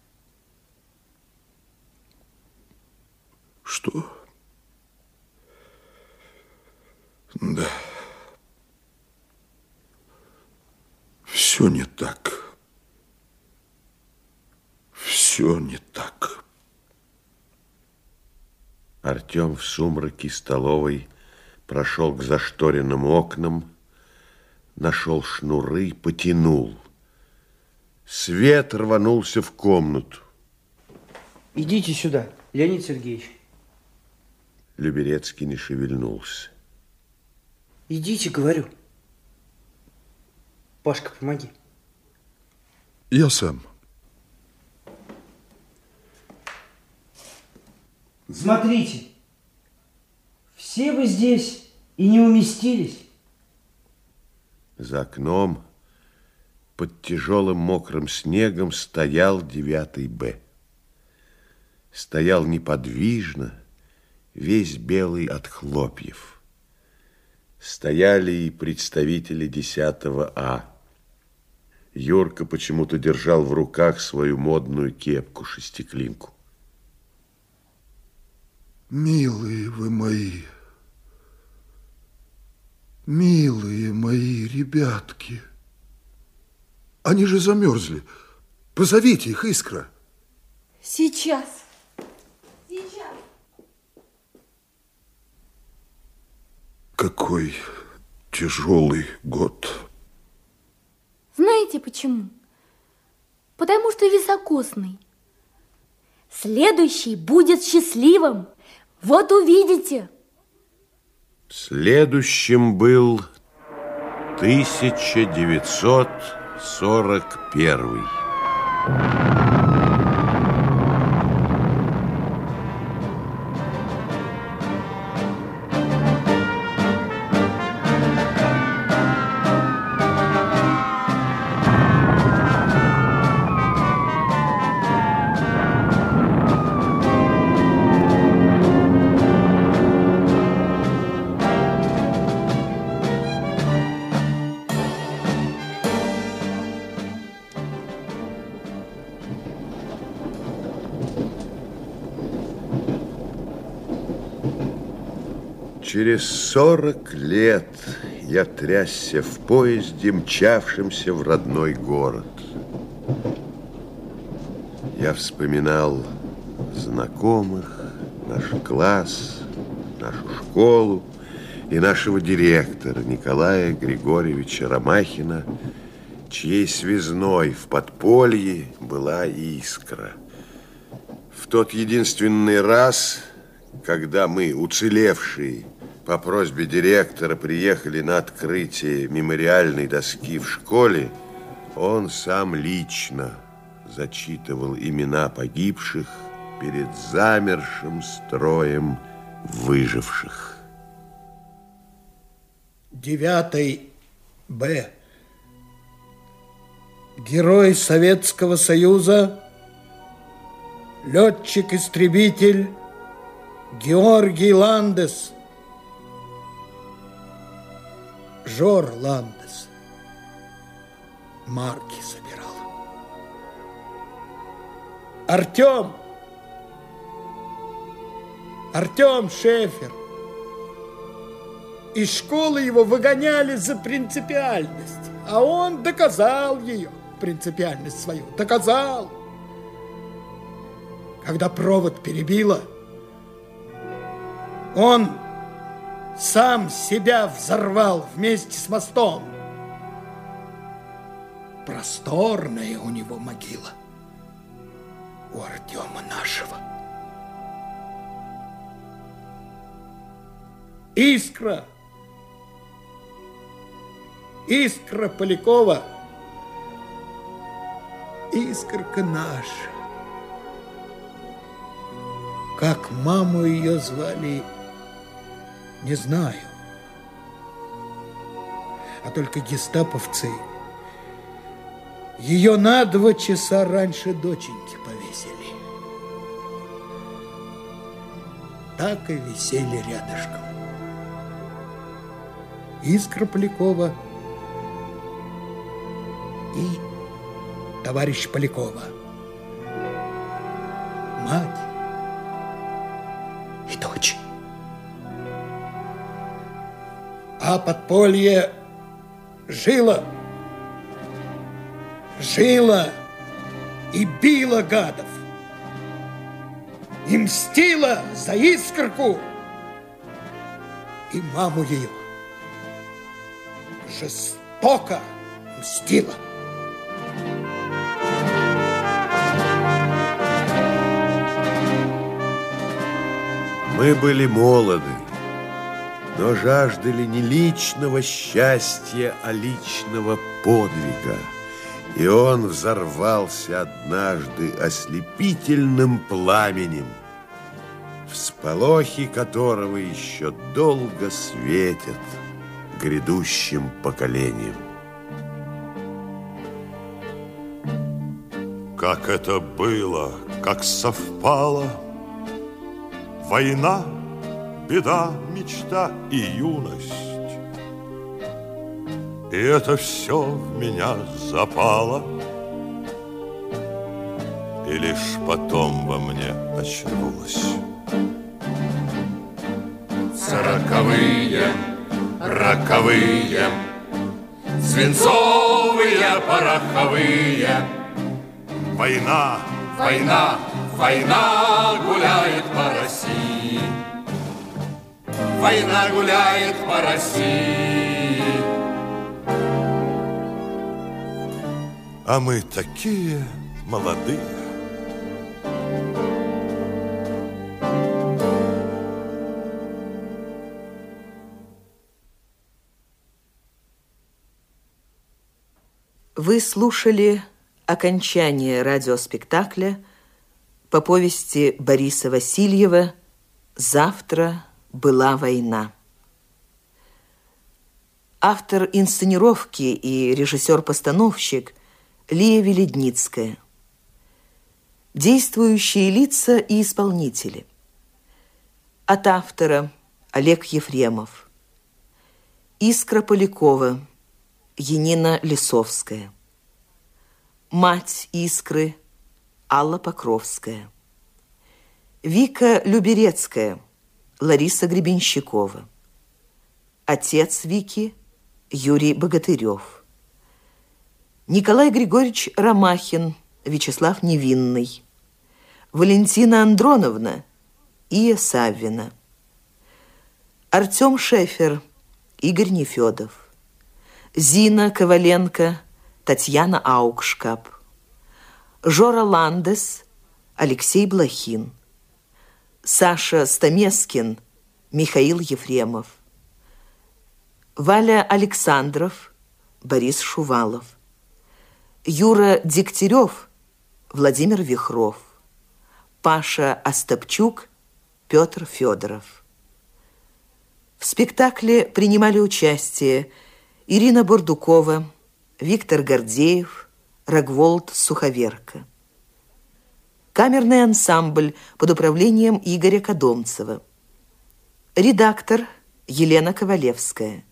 Что? Да. Все не так. Все не так. Артем в сумраке столовой прошел к зашторенным окнам, нашел шнуры, потянул. Свет рванулся в комнату. Идите сюда, Леонид Сергеевич. Люберецкий не шевельнулся. Идите, говорю. Пашка, помоги. Я сам. Смотрите, все вы здесь и не уместились. За окном под тяжелым мокрым снегом стоял девятый Б. Стоял неподвижно, весь белый от хлопьев. Стояли и представители десятого А. Юрка почему-то держал в руках свою модную кепку-шестиклинку. Милые вы мои, милые мои ребятки. Они же замерзли. Позовите их, Искра. Сейчас. Сейчас. Какой тяжелый год. Знаете почему? Потому что високосный. Следующий будет счастливым. Вот увидите. Следующим был 1941. Через сорок лет я трясся в поезде, мчавшемся в родной город. Я вспоминал знакомых, наш класс, нашу школу и нашего директора Николая Григорьевича Ромахина, чьей связной в подполье была искра. В тот единственный раз, когда мы, уцелевшие, по просьбе директора приехали на открытие мемориальной доски в школе, он сам лично зачитывал имена погибших перед замершим строем выживших. Девятый Б. Герой Советского Союза, летчик-истребитель Георгий Ландес. Жор Ландес. Марки собирал. Артем. Артем Шефер. Из школы его выгоняли за принципиальность, а он доказал ее, принципиальность свою, доказал. Когда провод перебило, он сам себя взорвал вместе с мостом. Просторная у него могила, у Артема нашего. Искра, искра Полякова, искорка наша. Как маму ее звали, не знаю. А только гестаповцы ее на два часа раньше доченьки повесили. Так и висели рядышком. Искра Полякова и товарищ Полякова. Мать и дочь. А подполье жило, жило и било гадов. И мстила за искорку и маму ее. Жестоко мстила. Мы были молоды, но жаждали не личного счастья, а личного подвига. И он взорвался однажды ослепительным пламенем, всполохи которого еще долго светят грядущим поколениям. Как это было, как совпало, Война, беда, мечта и юность. И это все в меня запало, И лишь потом во мне очнулось. Сороковые, роковые, Свинцовые, пороховые. Война, Война, война гуляет по России. Война гуляет по России. а мы такие молодые. Вы слушали окончание радиоспектакля по повести Бориса Васильева «Завтра была война». Автор инсценировки и режиссер-постановщик Лия Веледницкая. Действующие лица и исполнители. От автора Олег Ефремов. Искра Полякова. Енина Лисовская. Мать Искры Алла Покровская. Вика Люберецкая Лариса Гребенщикова. Отец Вики Юрий Богатырев. Николай Григорьевич Ромахин Вячеслав Невинный. Валентина Андроновна Ия Саввина. Артем Шефер Игорь Нефедов. Зина Коваленко, Татьяна Аукшкап, Жора Ландес, Алексей Блохин, Саша Стамескин, Михаил Ефремов, Валя Александров, Борис Шувалов, Юра Дегтярев, Владимир Вихров, Паша Остапчук, Петр Федоров. В спектакле принимали участие Ирина Бурдукова, Виктор Гордеев, Рогволд Суховерка. Камерный ансамбль под управлением Игоря Кодомцева. Редактор Елена Ковалевская.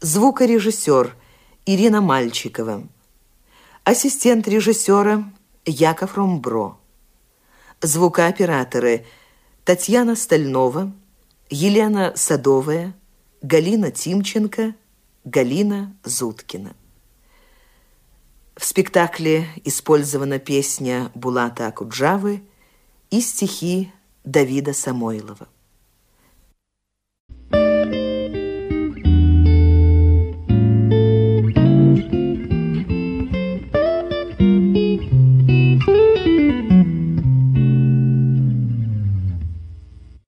Звукорежиссер Ирина Мальчикова. Ассистент режиссера Яков Ромбро. Звукооператоры Татьяна Стальнова, Елена Садовая, Галина Тимченко, Галина Зуткина. В спектакле использована песня Булата Акуджавы и стихи Давида Самойлова.